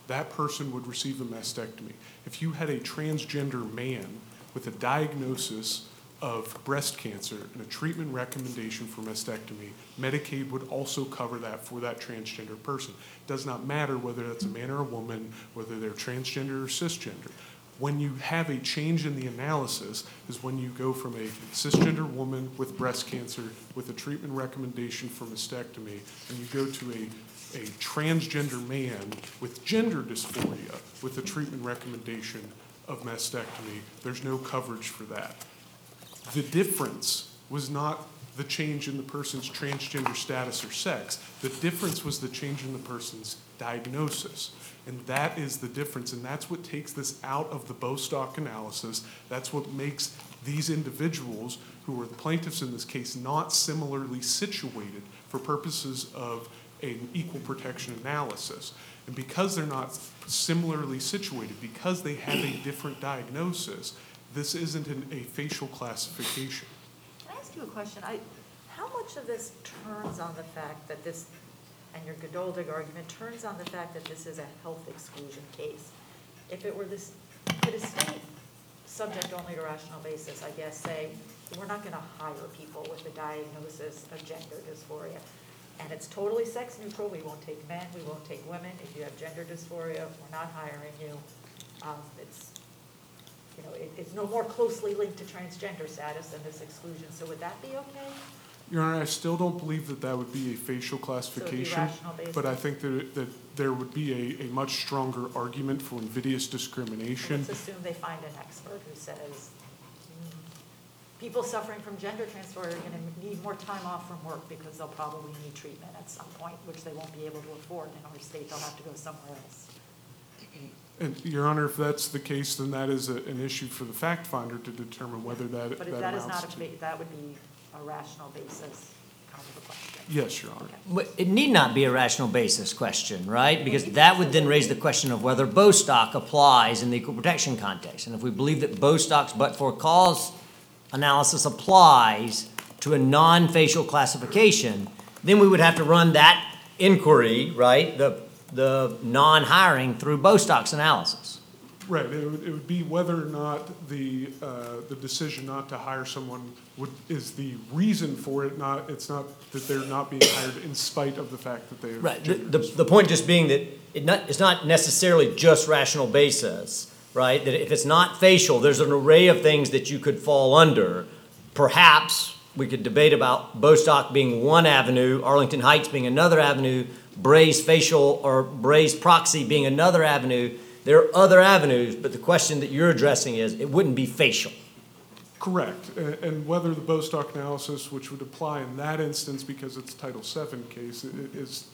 that person would receive a mastectomy. If you had a transgender man with a diagnosis of breast cancer and a treatment recommendation for mastectomy, Medicaid would also cover that for that transgender person. It does not matter whether that's a man or a woman, whether they're transgender or cisgender. When you have a change in the analysis is when you go from a cisgender woman with breast cancer with a treatment recommendation for mastectomy, and you go to a, a transgender man with gender dysphoria with a treatment recommendation of mastectomy. There's no coverage for that. The difference was not the change in the person's transgender status or sex. The difference was the change in the person's diagnosis. And that is the difference, and that's what takes this out of the Bostock analysis. That's what makes these individuals, who are the plaintiffs in this case, not similarly situated for purposes of an equal protection analysis. And because they're not similarly situated, because they have a different diagnosis, this isn't an, a facial classification. Can I ask you a question? I, how much of this turns on the fact that this, and your Geduldig argument, turns on the fact that this is a health exclusion case? If it were this, could a state, subject only to rational basis, I guess, say, we're not gonna hire people with a diagnosis of gender dysphoria, and it's totally sex neutral, we won't take men, we won't take women, if you have gender dysphoria, we're not hiring you. Um, it's, you know, it, it's no more closely linked to transgender status than this exclusion, so would that be okay? Your Honor, I still don't believe that that would be a facial classification. rational But I think that, that there would be a, a much stronger argument for invidious discrimination. Let's assume they find an expert who says, "Hmm, people suffering from gender dysphoria are gonna need more time off from work because they'll probably need treatment at some point, which they won't be able to afford in our state, they'll have to go somewhere else. And, Your Honor, if that's the case, then that is a- an issue for the fact finder to determine whether that, that But if that is amounts not a, to. ba- that would be a rational basis kind of a question. Yes, Your Honor. But It need not be a rational basis question, right? Because that would then raise the question of whether Bostock applies in the equal protection context. And if we believe that Bostock's but-for cause analysis applies, to a non-facial classification, then we would have to run that inquiry, right, the, the non-hiring through Bostock's analysis. Right, it would, it would be whether or not the, uh, the decision not to hire someone would, is the reason for it, not, it's not that they're not being hired in spite of the fact that they are. Right, the, the, the point just being that it not, it's not necessarily just rational basis, right? That if it's not facial, there's an array of things that you could fall under. Perhaps we could debate about Bostock being one avenue, Arlington Heights being another avenue, Bray's facial or Bray's proxy being another avenue. There are other avenues, but the question that you're addressing is, it wouldn't be facial. Correct, and whether the Bostock analysis, which would apply in that instance because it's Title VII case, is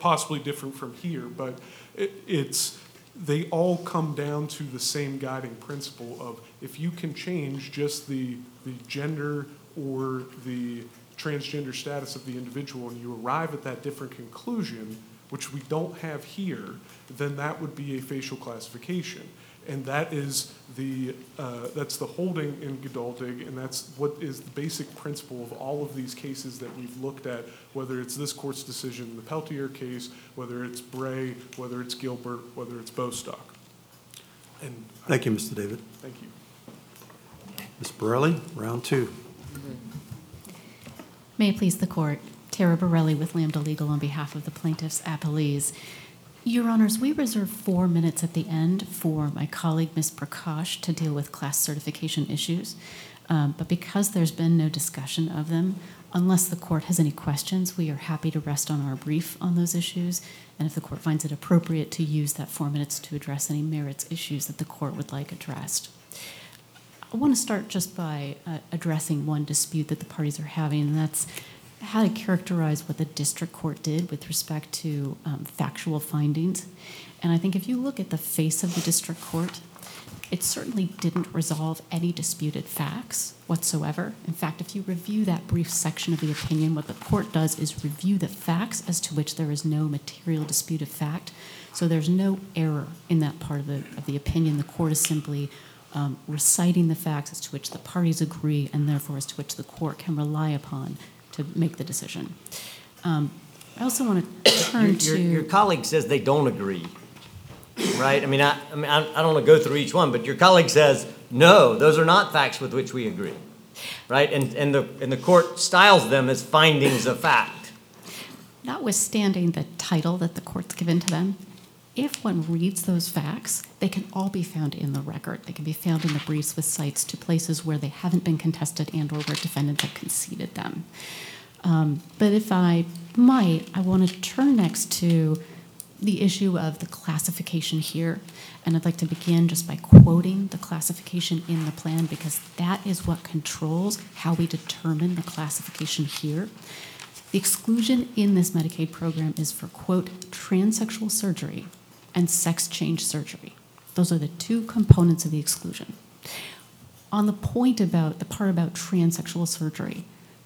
possibly different from here, but it's, they all come down to the same guiding principle of if you can change just the, the gender or the transgender status of the individual and you arrive at that different conclusion, which we don't have here, then that would be a facial classification. And that is the, uh, that's the holding in Geduldig, and that's what is the basic principle of all of these cases that we've looked at, whether it's this court's decision in the Peltier case, whether it's Bray, whether it's Gilbert, whether it's Bostock. And, Thank you, Mr. David. thank you. Ms. Borelli, round two. May it please the court, Tara Borelli with Lambda Legal on behalf of the plaintiffs' appellees. Your Honors, we reserve four minutes at the end for my colleague, Ms. Prakash, to deal with class certification issues. Um, But because there's been no discussion of them, unless the court has any questions, we are happy to rest on our brief on those issues. And if the court finds it appropriate to use that four minutes to address any merits issues that the court would like addressed. I want to start just by uh, addressing one dispute that the parties are having, and that's how to characterize what the district court did with respect to um, factual findings. And I think if you look at the face of the district court, it certainly didn't resolve any disputed facts whatsoever. In fact, if you review that brief section of the opinion, what the court does is review the facts as to which there is no material dispute of fact. So there's no error in that part of the, of the opinion. The court is simply um, reciting the facts as to which the parties agree and therefore as to which the court can rely upon to make the decision. Um, I also want to Your, turn your, to. your colleague says they don't agree, right? I mean, I, I mean, I, I don't want to go through each one, but your colleague says, no, those are not facts with which we agree, right? And, and the, and the court styles them as findings of fact. Notwithstanding the title that the court's given to them, if one reads those facts, they can all be found in the record. They can be found in the briefs with cites to places where they haven't been contested and or where defendants have conceded them. Um, but if I might, I want to turn next to the issue of the classification here. And I'd like to begin just by quoting the classification in the plan because that is what controls how we determine the classification here. The exclusion in this Medicaid program is for, quote, transsexual surgery and sex change surgery. Those are the two components of the exclusion. On the point about the part about transsexual surgery,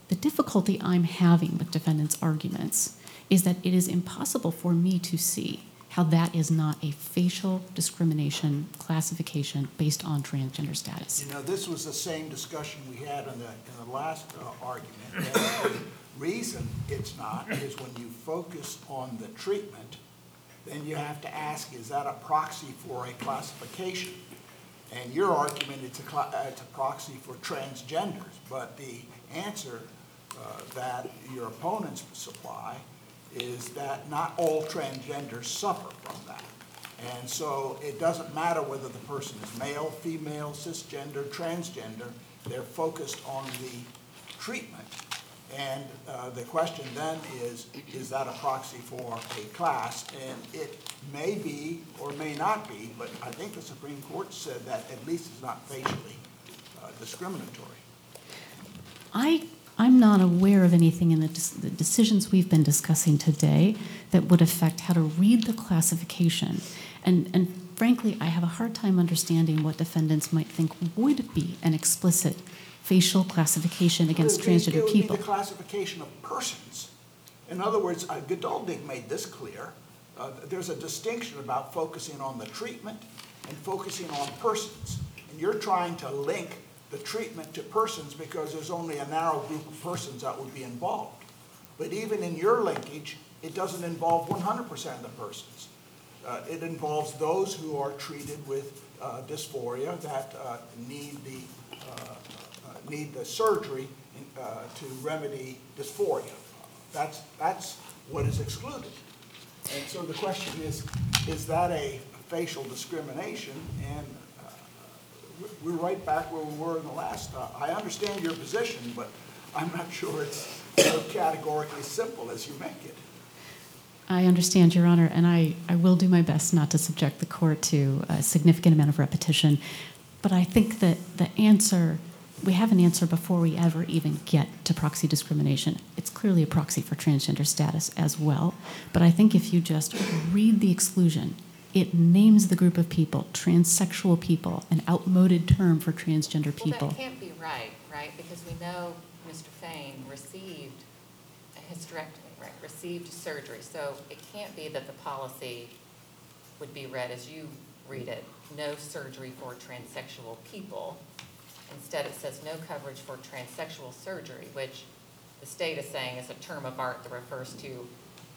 the difficulty I'm having with defendants' arguments is that it is impossible for me to see how that is not a facial discrimination classification based on transgender status. You know, this was the same discussion we had in the, in the last uh, argument. The reason it's not is when you focus on the treatment, then you have to ask, is that a proxy for a classification? And your argument, it's a, uh, it's a proxy for transgenders, but the answer uh, that your opponents supply is that not all transgenders suffer from that. And so it doesn't matter whether the person is male, female, cisgender, transgender, they're focused on the treatment. And uh, the question then is, is that a proxy for a class? And it may be or may not be, but I think the Supreme Court said that at least it's not facially uh, discriminatory. I, I'm not aware of anything in the, the decisions we've been discussing today that would affect how to read the classification. And, and frankly, I have a hard time understanding what defendants might think would be an explicit facial classification against be- transgender It would be people. the classification of persons. In other words, uh, Geduldig made this clear. Uh, There's a distinction about focusing on the treatment and focusing on persons. And you're trying to link the treatment to persons because there's only a narrow group of persons that would be involved. But even in your linkage, it doesn't involve one hundred percent of the persons. Uh, It involves those who are treated with uh, dysphoria that uh, need the, uh, need the surgery uh, to remedy dysphoria. That's, that's what is excluded. And so the question is, is that a facial discrimination? And uh, we're right back where we were in the last, uh, I understand your position, but I'm not sure it's so categorically simple as you make it. I understand, Your Honor, and I, I will do my best not to subject the court to a significant amount of repetition. But I think that the answer, we have an answer before we ever even get to proxy discrimination. It's clearly a proxy for transgender status as well. But I think if you just read the exclusion, it names the group of people, transsexual people, an outmoded term for transgender Well, people. that can't be right, right? Because we know Mr. Fain received a hysterectomy, right? Received surgery. So it can't be that the policy would be read as you read it, no surgery for transsexual people. Instead, it says no coverage for transsexual surgery, which the state is saying is a term of art that refers to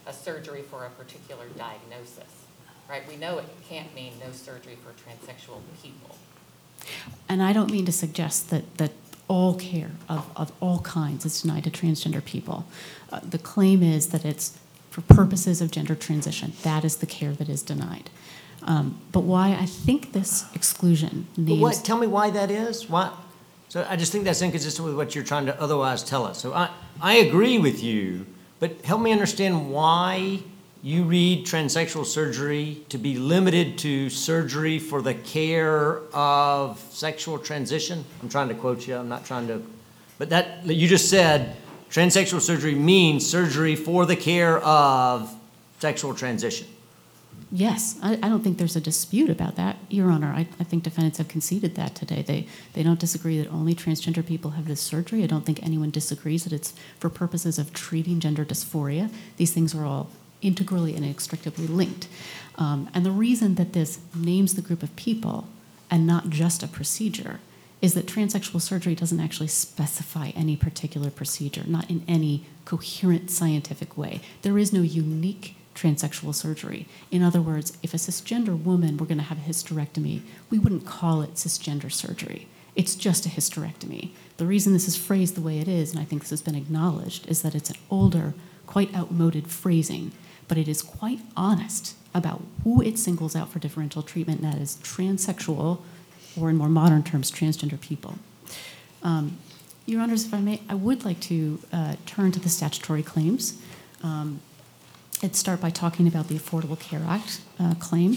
a surgery for a particular diagnosis, right? We know it can't mean no surgery for transsexual people. And I don't mean to suggest that, that all care of, of all kinds is denied to transgender people. Uh, the claim is that it's for purposes of gender transition. That is the care that is denied. Um, but why I think this exclusion names. what, tell me why that is? Why? So I just think that's inconsistent with what you're trying to otherwise tell us. So I, I agree with you, but help me understand why you read transsexual surgery to be limited to surgery for the care of sexual transition. I'm trying to quote you. I'm not trying to, but that you just said transsexual surgery means surgery for the care of sexual transition. Yes, I, I don't think there's a dispute about that, Your Honor. I, I think defendants have conceded that today. They, they don't disagree that only transgender people have this surgery. I don't think anyone disagrees that it's for purposes of treating gender dysphoria. These things are all integrally and inextricably linked. Um, and the reason that this names the group of people and not just a procedure is that transsexual surgery doesn't actually specify any particular procedure, not in any coherent scientific way. There is no unique transsexual surgery. In other words, if a cisgender woman were going to have a hysterectomy, we wouldn't call it cisgender surgery. It's just a hysterectomy. The reason this is phrased the way it is, and I think this has been acknowledged, is that it's an older, quite outmoded phrasing, but it is quite honest about who it singles out for differential treatment, and that is transsexual, or in more modern terms, transgender people. Um, Your Honors, if I may, I would like to uh, turn to the statutory claims. Um, I'd start by talking about the Affordable Care Act uh, claim.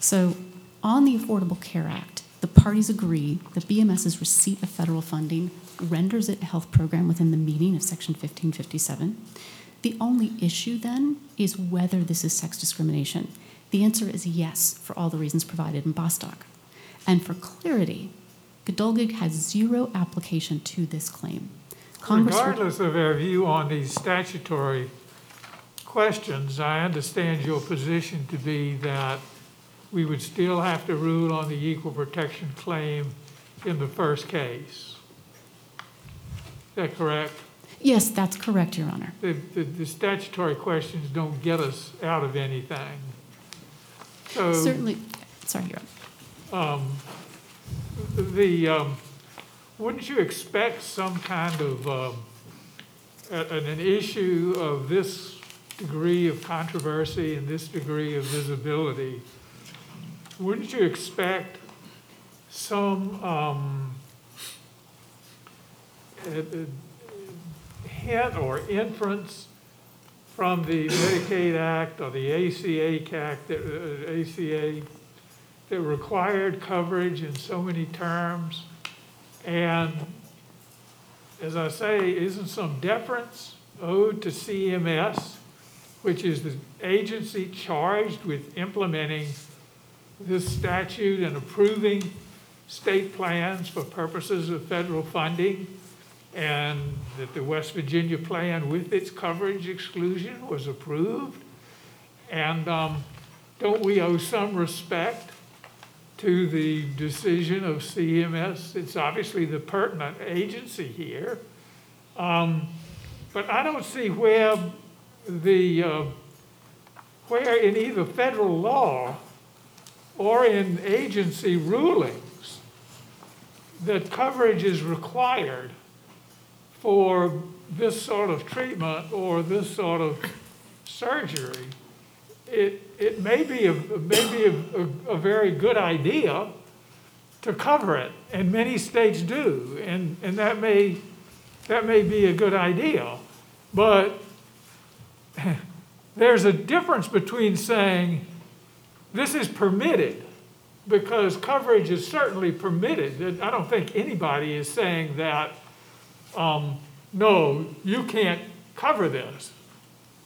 So, on the Affordable Care Act, the parties agree that BMS's receipt of federal funding renders it a health program within the meaning of Section 1557. The only issue then is whether this is sex discrimination. The answer is yes, for all the reasons provided in Bostock. And for clarity, Geduldig has zero application to this claim. Congress Regardless of our view on the statutory questions, I understand your position to be that we would still have to rule on the equal protection claim in the first case. Is that correct? Yes, that's correct, Your Honor. The, the, the statutory questions don't get us out of anything. So. Certainly, sorry, Your Honor. Um, the, um, wouldn't you expect some kind of, um, an, an issue of this degree of controversy and this degree of visibility? Wouldn't you expect some, um, a- a hint or inference from the Medicaid Act or the ACA Act, that, uh, ACA that required coverage in so many terms. And as I say, isn't some deference owed to CMS, which is the agency charged with implementing this statute and approving state plans for purposes of federal funding? And that the West Virginia plan with its coverage exclusion was approved? And um, don't we owe some respect to the decision of CMS. It's obviously the pertinent agency here. Um, But I don't see where the, uh, where in either federal law or in agency rulings that coverage is required for this sort of treatment or this sort of surgery. It, it may be, a may be a, a, a very good idea to cover it, and many states do, and, and that may, that may be a good idea. But there's a difference between saying, this is permitted, because coverage is certainly permitted. I don't think anybody is saying that, um, no, you can't cover this.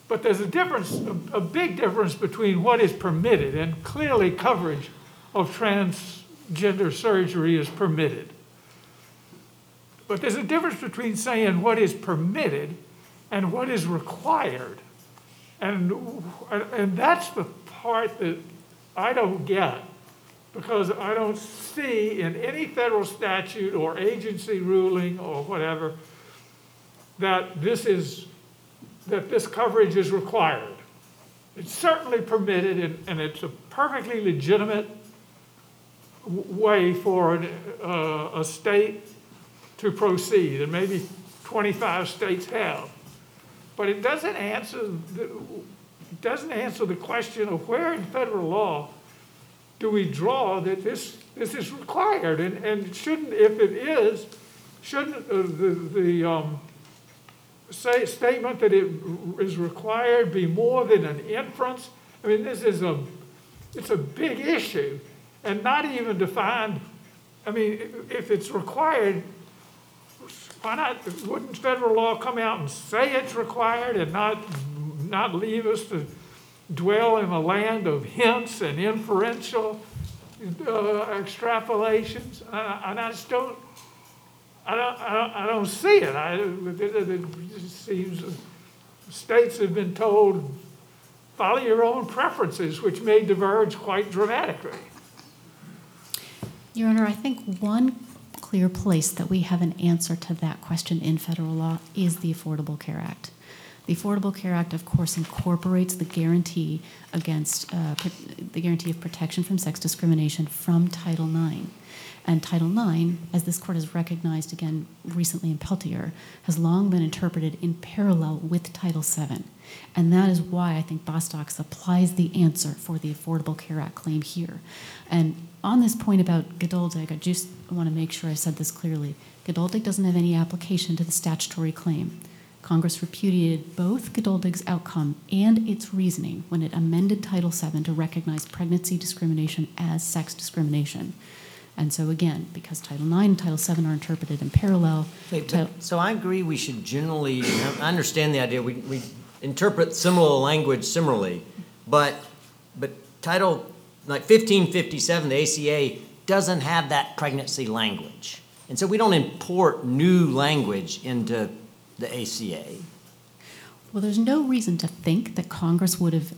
But there's a difference, a, a big difference between what is permitted, and clearly coverage of transgender surgery is permitted. But there's a difference between saying what is permitted and what is required. And, and that's the part that I don't get, because I don't see in any federal statute or agency ruling or whatever that this is, that this coverage is required. It's certainly permitted, and, and it's a perfectly legitimate way for an, uh, a state to proceed, and maybe 25 states have. But it doesn't answer the, it doesn't answer the question of where in federal law do we draw that this, this is required? And, and shouldn't, if it is, shouldn't uh, the, the um, say, statement that it is required be more than an inference? I mean, this is a, it's a big issue and not even defined. I mean, if it's required, why not, wouldn't federal law come out and say it's required and not, not leave us to dwell in a land of hints and inferential uh, extrapolations? And I just don't, I don't, I don't, I don't see it. I, it just seems states have been told, follow your own preferences, which may diverge quite dramatically. Your Honor, I think one clear place that we have an answer to that question in federal law is the Affordable Care Act. The Affordable Care Act, of course, incorporates the guarantee against uh, the guarantee of protection from sex discrimination from Title IX. And Title IX, as this court has recognized again recently in Peltier, has long been interpreted in parallel with Title VII. And that is why I think Bostock supplies the answer for the Affordable Care Act claim here. And on this point about Geduldig, I just want to make sure I said this clearly. Geduldig doesn't have any application to the statutory claim. Congress repudiated both Geduldig's outcome and its reasoning when it amended Title VII to recognize pregnancy discrimination as sex discrimination. And so, again, because Title IX and Title VII are interpreted in parallel. Wait, but- So I agree we should generally, I understand the idea, we, we interpret similar language similarly, but, but Title, like fifteen fifty-seven, the ACA doesn't have that pregnancy language. And so we don't import new language into the ACA. Well, there's no reason to think that Congress would have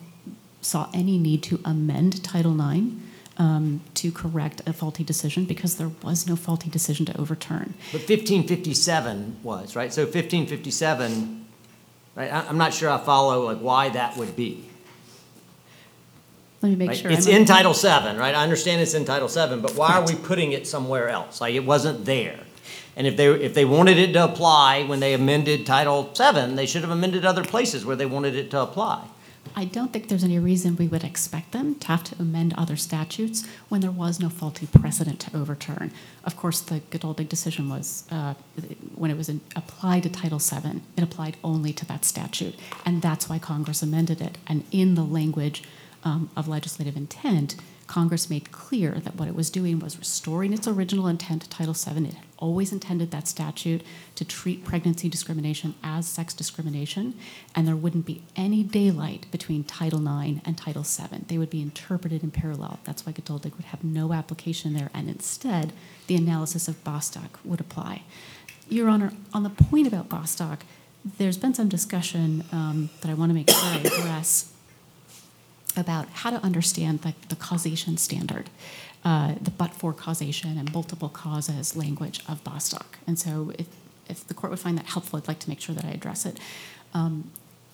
saw any need to amend Title IX um, to correct a faulty decision because there was no faulty decision to overturn. But fifteen fifty-seven was, right? So fifteen fifty-seven, right, I, I'm not sure I follow like why that would be. Let me make right? sure. It's I'm- in Title VII, right? I understand it's in Title VII, but why are we putting it somewhere else? Like it wasn't there. And if they, if they wanted it to apply when they amended Title VII, they should have amended other places where they wanted it to apply. I don't think there's any reason we would expect them to have to amend other statutes when there was no faulty precedent to overturn. Of course, the Geduldig decision was, uh, when it was in, applied to Title VII, it applied only to that statute. And that's why Congress amended it. And in the language um, of legislative intent, Congress made clear that what it was doing was restoring its original intent to Title VII. It always intended that statute to treat pregnancy discrimination as sex discrimination, and there wouldn't be any daylight between Title IX and Title VII. They would be interpreted in parallel. That's why Geduldig would have no application there, and instead, the analysis of Bostock would apply. Your Honor, on the point about Bostock, there's been some discussion um, that I want to make sure I address about how to understand the, the causation standard, uh, the but-for causation and multiple causes language of Bostock. And so if, if the court would find that helpful, I'd like to make sure that I address it. Um,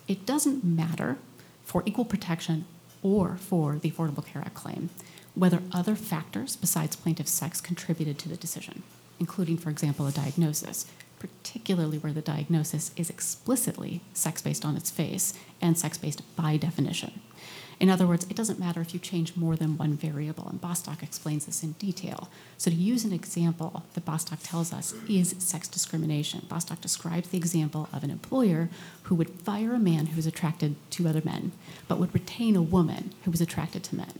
it doesn't matter for equal protection or for the Affordable Care Act claim whether other factors besides plaintiff's sex contributed to the decision, including, for example, a diagnosis, particularly where the diagnosis is explicitly sex based on its face and sex based by definition. In other words, it doesn't matter if you change more than one variable, and Bostock explains this in detail. So, to use an example that Bostock tells us is sex discrimination, Bostock describes the example of an employer who would fire a man who was attracted to other men, but would retain a woman who was attracted to men.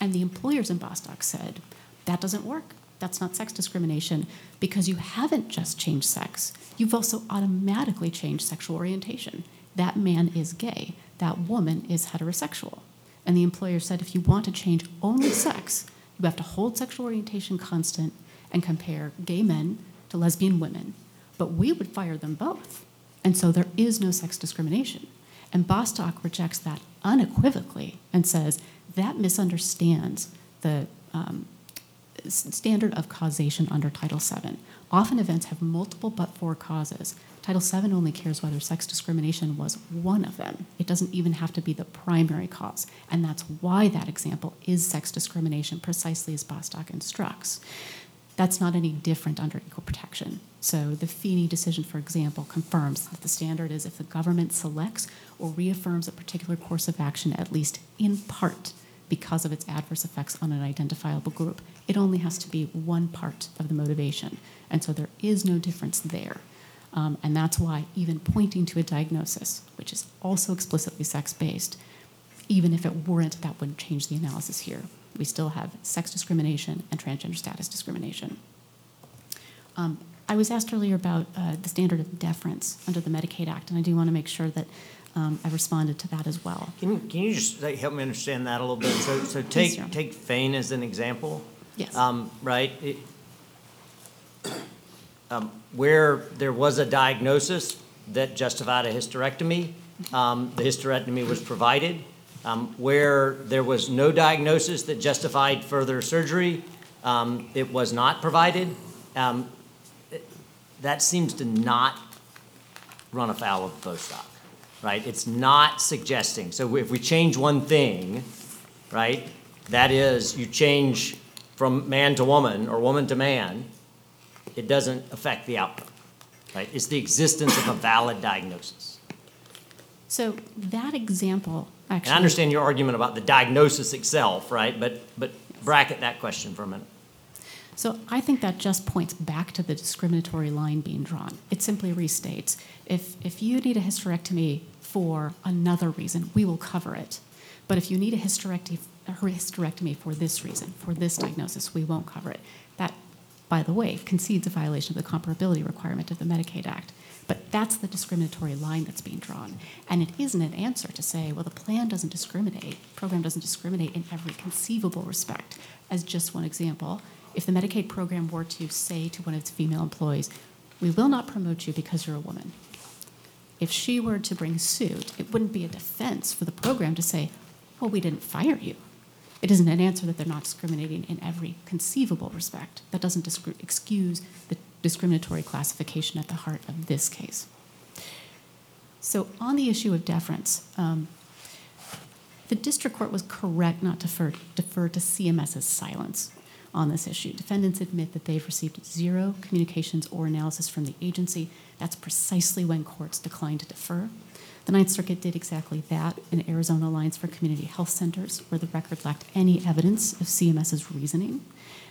And the employers in Bostock said, that doesn't work. That's not sex discrimination because you haven't just changed sex, you've also automatically changed sexual orientation. That man is gay, that woman is heterosexual. And the employer said if you want to change only sex, you have to hold sexual orientation constant and compare gay men to lesbian women. But we would fire them both. And so there is no sex discrimination. And Bostock rejects that unequivocally and says that misunderstands the um, standard of causation under Title VII. Often events have multiple but for causes. Title VII only cares whether sex discrimination was one of them. It doesn't even have to be the primary cause. And that's why that example is sex discrimination, precisely as Bostock instructs. That's not any different under equal protection. So the Feeney decision, for example, confirms that the standard is if the government selects or reaffirms a particular course of action, at least in part, because of its adverse effects on an identifiable group. It only has to be one part of the motivation. And so there is no difference there. Um, and that's why even pointing to a diagnosis, which is also explicitly sex based, even if it weren't, that wouldn't change the analysis here. We still have sex discrimination and transgender status discrimination. Um, I was asked earlier about uh, the standard of deference under the Medicaid Act, and I do want to make sure that um, I responded to that as well. Can, can you just like, help me understand that a little bit? So, so take, Honor. take Fain as an example. Yes. Um, right? It- um, where there was a diagnosis that justified a hysterectomy, um, the hysterectomy was provided. Um, where there was no diagnosis that justified further surgery, um, it was not provided. Um, it- that seems to not run afoul of Bostock, right? It's not suggesting. So if we change one thing, right, that is, you change from man to woman or woman to man, it doesn't affect the outcome, right? It's the existence of a valid diagnosis. So that example And actually. I understand your argument about the diagnosis itself, right? But, but bracket that question for a minute. So I think that just points back to the discriminatory line being drawn. It simply restates if, if you need a hysterectomy for another reason, we will cover it. But if you need a hysterectomy, a hysterectomy for this reason, for this diagnosis, we won't cover it. By the way, concedes a violation of the comparability requirement of the Medicaid Act. But that's the discriminatory line that's being drawn. And it isn't an answer to say, well, the plan doesn't discriminate, The program doesn't discriminate in every conceivable respect. As just one example, if the Medicaid program were to say to one of its female employees, we will not promote you because you're a woman. If she were to bring suit, it wouldn't be a defense for the program to say, well, we didn't fire you. It isn't an answer that they're not discriminating in every conceivable respect. That doesn't excuse the discriminatory classification at the heart of this case. So, on the issue of deference, um, the district court was correct not to defer, defer to CMS's silence on this issue. Defendants admit that they've received zero communications or analysis from the agency. That's precisely when courts decline to defer. The Ninth Circuit did exactly that in Arizona Alliance for Community Health Centers, where the record lacked any evidence of CMS's reasoning.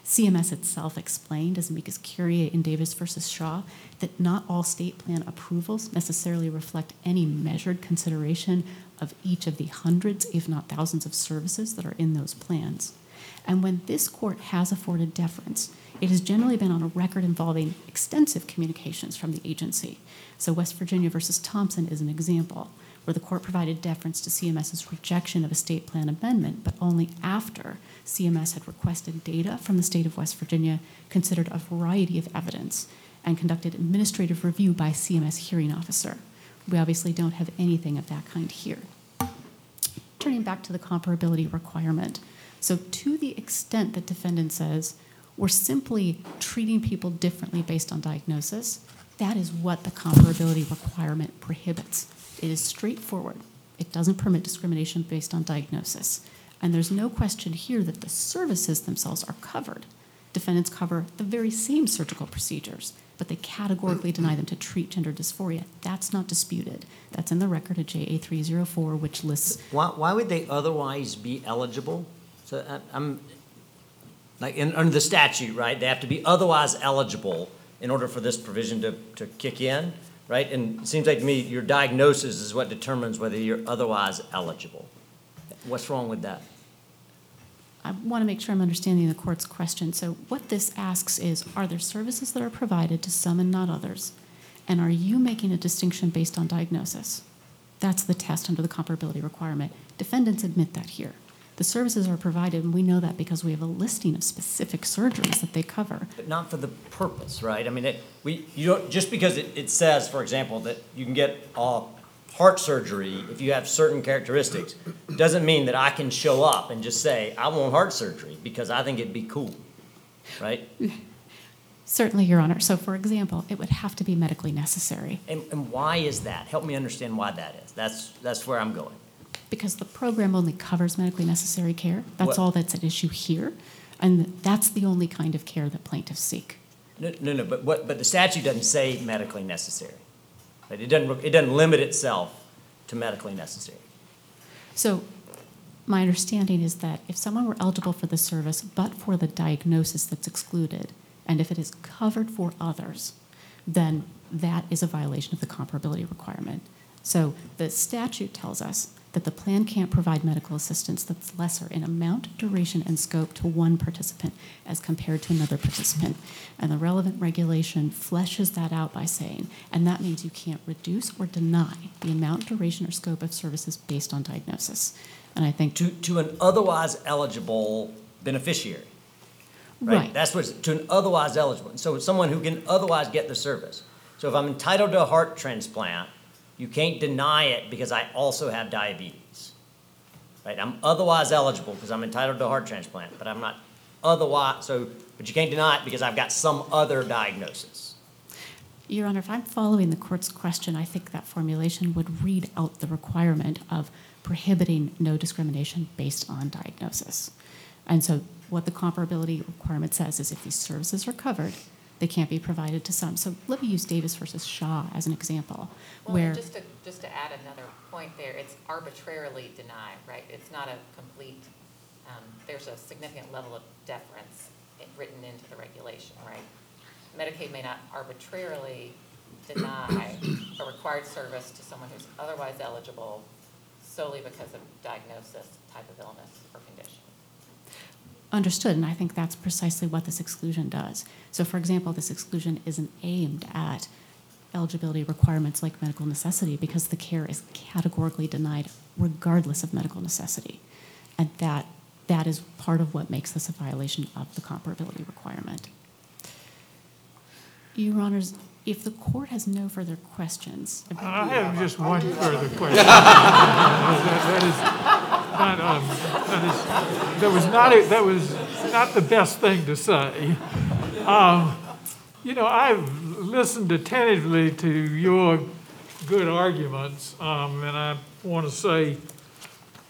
CMS itself explained, as amicus curiae in Davis versus Shah, that not all state plan approvals necessarily reflect any measured consideration of each of the hundreds, if not thousands, of services that are in those plans. And when this court has afforded deference, it has generally been on a record involving extensive communications from the agency. So, West Virginia versus Thompson is an example where the court provided deference to CMS's rejection of a state plan amendment, but only after CMS had requested data from the state of West Virginia, considered a variety of evidence, and conducted administrative review by CMS hearing officer. We obviously don't have anything of that kind here. turning back to the comparability requirement. So to the extent that defendant says, we're simply treating people differently based on diagnosis, that is what the comparability requirement prohibits. It is straightforward. It doesn't permit discrimination based on diagnosis. And there's no question here that the services themselves are covered. Defendants cover the very same surgical procedures, but they categorically deny them to treat gender dysphoria. That's not disputed. That's in the record of JA 304, which lists Why, why would they otherwise be eligible? So I- I'm, like, in, under the statute, right, they have to be otherwise eligible in order for this provision to, to kick in, right? And it seems like to me, your diagnosis is what determines whether you're otherwise eligible. What's wrong with that? I want to make sure I'm understanding the court's question. So what this asks is, are there services that are provided to some and not others? And are you making a distinction based on diagnosis? That's the test under the comparability requirement. Defendants admit that here. The services are provided, and we know that because we have a listing of specific surgeries that they cover. But not for the purpose, right? I mean, it, we, you don't, just because it, it says, for example, that you can get, uh, heart surgery if you have certain characteristics, doesn't mean that I can show up and just say, I want heart surgery, because I think it'd be cool, right? Certainly, Your Honor. So for example, it would have to be medically necessary And, and why is that? Help me understand why that is. That's, that's where I'm going. Because the program only covers medically necessary care. That's What- all that's at issue here. And that's the only kind of care that plaintiffs seek. No, no, no, but what, but the statute doesn't say medically necessary. Right? It doesn't, it doesn't limit itself to medically necessary. So my understanding is that if someone were eligible for the service but for the diagnosis that's excluded, and if it is covered for others, then that is a violation of the comparability requirement. So the statute tells us that the plan can't provide medical assistance that's lesser in amount, duration, and scope to one participant as compared to another participant. And the relevant regulation fleshes that out by saying, and that means you can't reduce or deny the amount, duration, or scope of services based on diagnosis. And I think To, to an otherwise eligible beneficiary. Right. That's what's, to an otherwise eligible. So someone who can otherwise get the service. So if I'm entitled to a heart transplant, you can't deny it because I also have diabetes. Right? I'm otherwise eligible because I'm entitled to a heart transplant, but I'm not otherwise, so, but you can't deny it because I've got some other diagnosis. Your Honor, if I'm following the court's question, I think that formulation would read out the requirement of prohibiting no discrimination based on diagnosis. And so what the comparability requirement says is if these services are covered, they can't be provided to some. So let me use Davis versus Shah as an example, Well, where just to, just to add another point there, it's arbitrarily denied, right? It's not a complete, um, there's a significant level of deference written into the regulation, right? Medicaid may not arbitrarily deny a required service to someone who's otherwise eligible solely because of diagnosis, type of illness, or condition. Understood, and I think that's precisely what this exclusion does. So, for example, this exclusion isn't aimed at eligibility requirements like medical necessity because the care is categorically denied regardless of medical necessity. And that, that is part of what makes this a violation of the comparability requirement. Your Honors, if the court has no further questions. I have just one further question. That that is, not, um, that is, that was not, a- that was not the best thing to say. Um, You know, I've listened attentively to your good arguments, um, and I want to say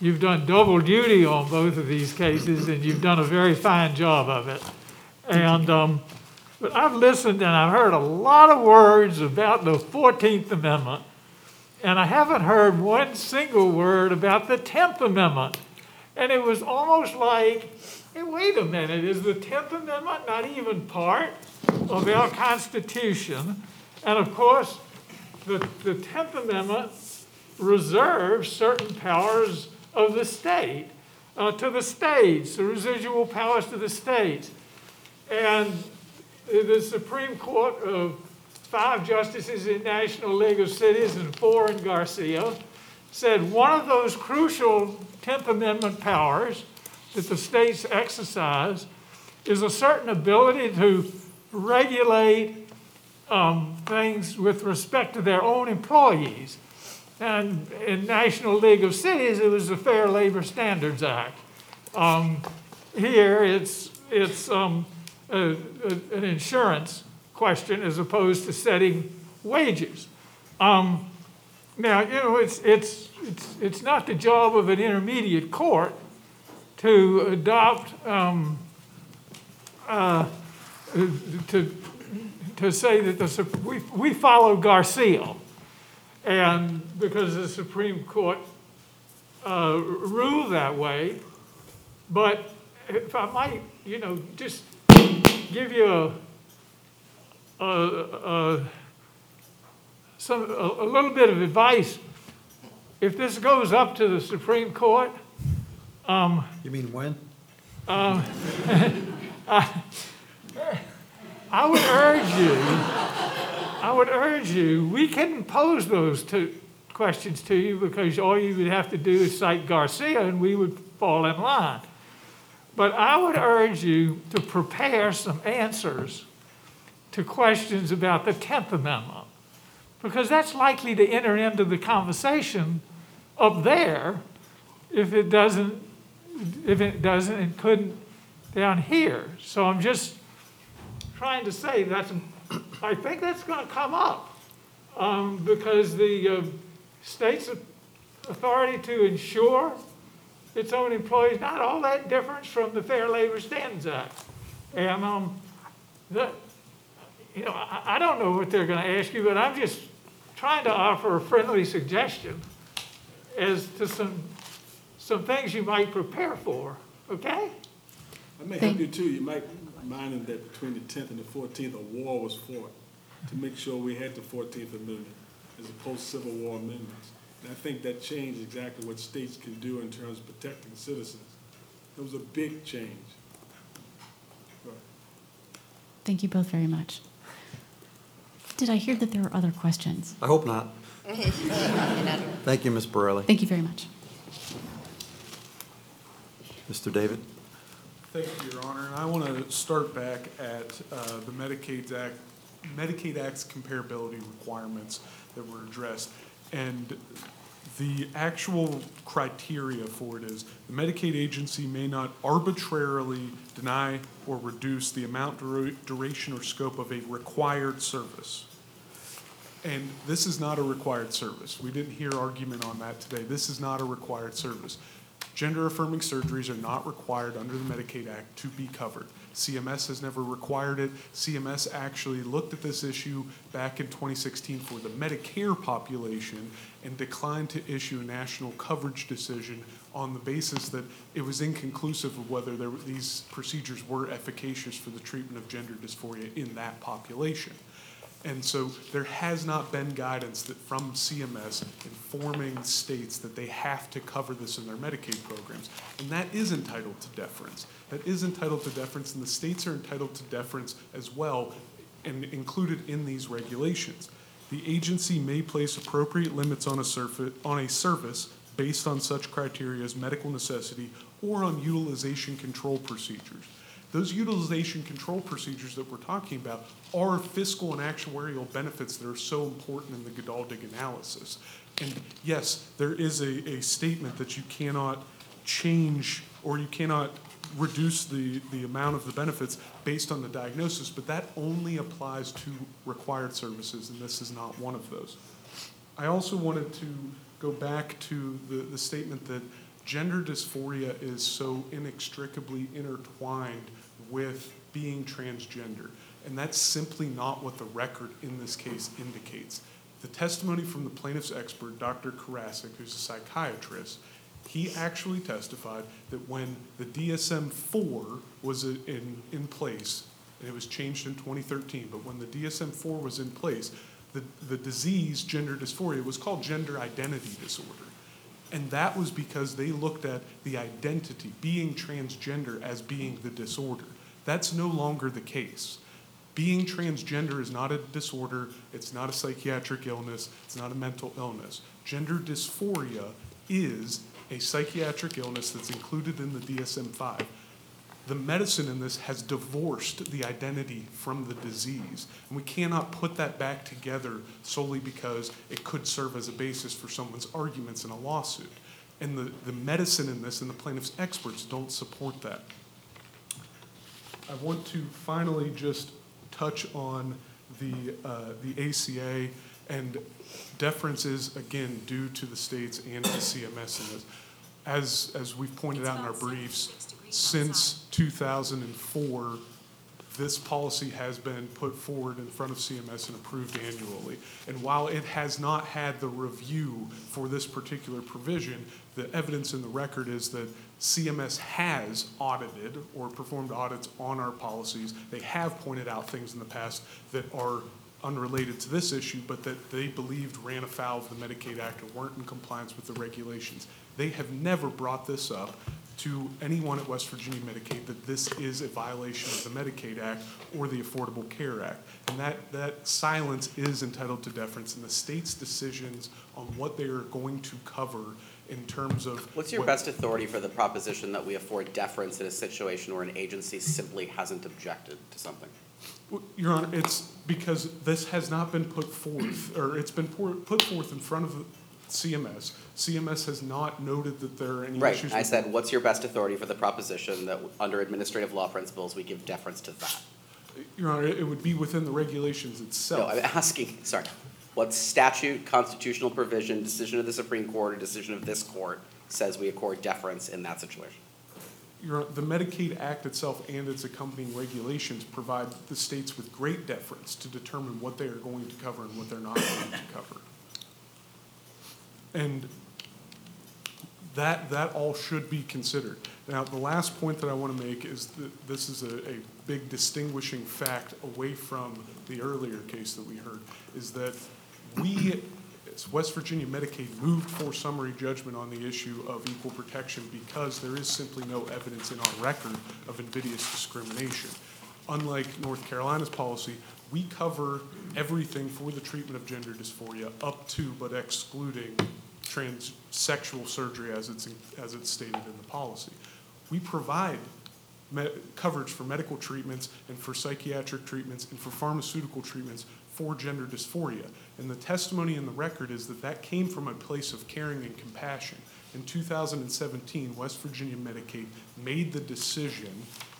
you've done double duty on both of these cases, and you've done a very fine job of it. And, um, but I've listened and I've heard a lot of words about the 14th Amendment, and I haven't heard one single word about the 10th Amendment. And it was almost like, hey, wait a minute, is the 10th Amendment not even part of our Constitution? And of course, the, the 10th Amendment reserves certain powers of the state uh, to the states, the residual powers to the states. And the Supreme Court of five justices in National League of Cities and four in Garcia said one of those crucial 10th Amendment powers that the states exercise is a certain ability to regulate um, things with respect to their own employees. And in National League of Cities, it was the Fair Labor Standards Act. Um, Here, it's, it's um, a- a- an insurance question as opposed to setting wages. Um, Now, you know, it's, it's, it's, it's not the job of an intermediate court to adopt, um, uh, to, to say that the, we, we follow Garcia. And because the Supreme Court uh, ruled that way, but if I might, you know, just give you a, a, a, some, a, a little bit of advice. If this goes up to the Supreme Court, um, You mean when? um, I, I would urge you, I would urge you, we can pose those two questions to you because all you would have to do is cite Garcia and we would fall in line. But I would urge you to prepare some answers to questions about the Tenth Amendment because that's likely to enter into the conversation up there if it doesn't, if it doesn't and couldn't down here. So I'm just trying to say that's, I think that's going to come up um, because the uh, state's authority to insure its own employees not all that different from the Fair Labor Standards Act. And um, the, you know, I, I don't know what they're going to ask you, but I'm just trying to offer a friendly suggestion as to some some things you might prepare for. Okay? I may help you too. You might mind him that between the tenth and the fourteenth, a war was fought to make sure we had the Fourteenth Amendment as opposed to Civil War amendments. And I think that changed exactly what states can do in terms of protecting citizens. It was a big change. Thank you both very much. Did I hear that there are other questions? I hope not. Thank you, Ms. Borelli. Thank you very much. Mr. David? Thank you, Your Honor. And I want to start back at uh, the Medicaid Act, Medicaid Act's comparability requirements that were addressed. And the actual criteria for it is, the Medicaid agency may not arbitrarily deny or reduce the amount, dura- duration, or scope of a required service. And this is not a required service. We didn't hear argument on that today. This is not a required service. Gender affirming surgeries are not required under the Medicaid Act to be covered. CMS has never required it. CMS actually looked at this issue back in 2016 for the Medicare population and declined to issue a national coverage decision on the basis that it was inconclusive of whether were- these procedures were efficacious for the treatment of gender dysphoria in that population. And so there has not been guidance that from CMS informing states that they have to cover this in their Medicaid programs. And that is entitled to deference. That is entitled to deference, and the states are entitled to deference as well, and included in these regulations. The agency may place appropriate limits on a surface, on a service based on such criteria as medical necessity or on utilization control procedures. Those utilization control procedures that we're talking about are fiscal and actuarial benefits that are so important in the Geduldig analysis. And yes, there is a, a statement that you cannot change or you cannot reduce the, the amount of the benefits based on the diagnosis, but that only applies to required services, and this is not one of those. I also wanted to go back to the, the statement that gender dysphoria is so inextricably intertwined with being transgender. And that's simply not what the record in this case indicates. The testimony from the plaintiff's expert, Dr. Karasic, who's a psychiatrist, he actually testified that when the DSM 4 was in, in place, and it was changed in 2013, but when the DSM 4 was in place, the, the disease, gender dysphoria, was called gender identity disorder. And that was because they looked at the identity, being transgender, as being the disorder. That's no longer the case. Being transgender is not a disorder, it's not a psychiatric illness, it's not a mental illness. Gender dysphoria is a psychiatric illness that's included in the DSM 5. the medicine in this has divorced the identity from the disease. And we cannot put that back together solely because it could serve as a basis for someone's arguments in a lawsuit. And the, the medicine in this and the plaintiff's experts don't support that. I want to finally just touch on the, uh, the ACA and deference is, again, due to the states and to CMS in this. As, as we've pointed out in our briefs, since 2004, this policy has been put forward in front of CMS and approved annually. And while it has not had the review for this particular provision, the evidence in the record is that CMS has audited or performed audits on our policies. They have pointed out things in the past that are unrelated to this issue, but that they believed ran afoul of the Medicaid Act or weren't in compliance with the regulations. They have never brought this up to anyone at West Virginia Medicaid that this is a violation of the Medicaid Act or the Affordable Care Act. And that, that silence is entitled to deference, and the state's decisions on what they are going to cover in terms of. What's your what- best authority for the proposition that we afford deference in a situation where an agency simply hasn't objected to something? Your Honor, it's because this has not been put forth, or it's been put forth in front of CMS. CMS has not noted that there are any Right, issues. I with- said, what's your best authority for the proposition that under administrative law principles, we give deference to that? Your Honor, it would be within the regulations No, itself. I'm asking, sorry, what statute, constitutional provision, decision of the Supreme Court, or decision of this court says we accord deference in that situation? Your, the Medicaid Act itself and its accompanying regulations provide the states with great deference to determine what they are going to cover and what they're not going to cover. And that, that all should be considered. Now, the last point that I want to make is that this is a, a big distinguishing fact away from the earlier case that we heard, is that we, West Virginia Medicaid, moved for summary judgment on the issue of equal protection because there is simply no evidence in our record of invidious discrimination. Unlike North Carolina's policy, we cover everything for the treatment of gender dysphoria up to but excluding transsexual surgery as it's, as it's stated in the policy. We provide me- coverage for medical treatments and for psychiatric treatments and for pharmaceutical treatments for gender dysphoria. And the testimony in the record is that that came from a place of caring and compassion. In 2017, West Virginia Medicaid made the decision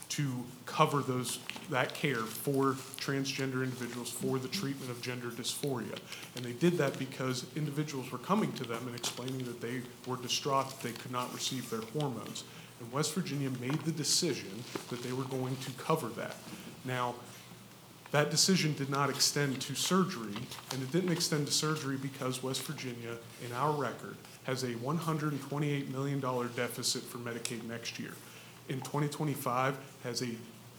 to cover those, that care for transgender individuals for the treatment of gender dysphoria. And they did that because individuals were coming to them and explaining that they were distraught that they could not receive their hormones. And West Virginia made the decision that they were going to cover that. Now, that decision did not extend to surgery, and it didn't extend to surgery because West Virginia, in our record, has a $128 million deficit for Medicaid next year. In 2025, has a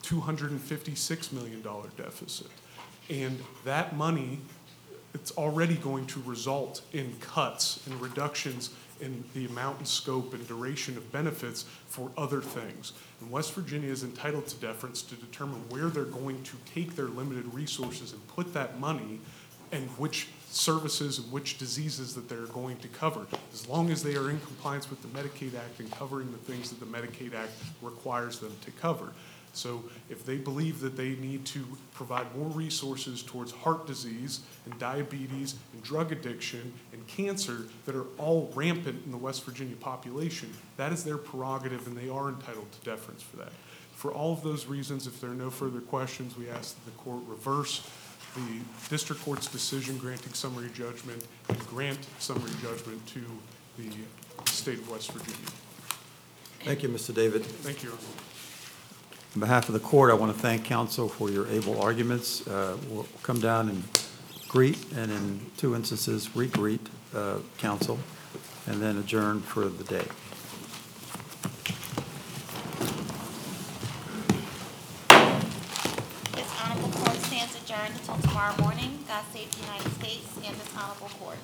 $256 million deficit. And that money, it's already going to result in cuts and reductions in the amount and scope and duration of benefits for other things. And West Virginia is entitled to deference to determine where they're going to take their limited resources and put that money and which services and which diseases that they're going to cover, as long as they are in compliance with the Medicaid Act and covering the things that the Medicaid Act requires them to cover. So if they believe that they need to provide more resources towards heart disease and diabetes and drug addiction and cancer that are all rampant in the West Virginia population, that is their prerogative and they are entitled to deference for that. For all of those reasons, if there are no further questions, we ask that the court reverse the district court's decision granting summary judgment and grant summary judgment to the state of West Virginia. Thank you, Mr. David. Thank you. On behalf of the court, I want to thank counsel for your able arguments. Uh, We'll come down and greet, and in two instances, re-greet uh, counsel, and then adjourn for the day. This honorable court stands adjourned until tomorrow morning. God save the United States and this honorable court.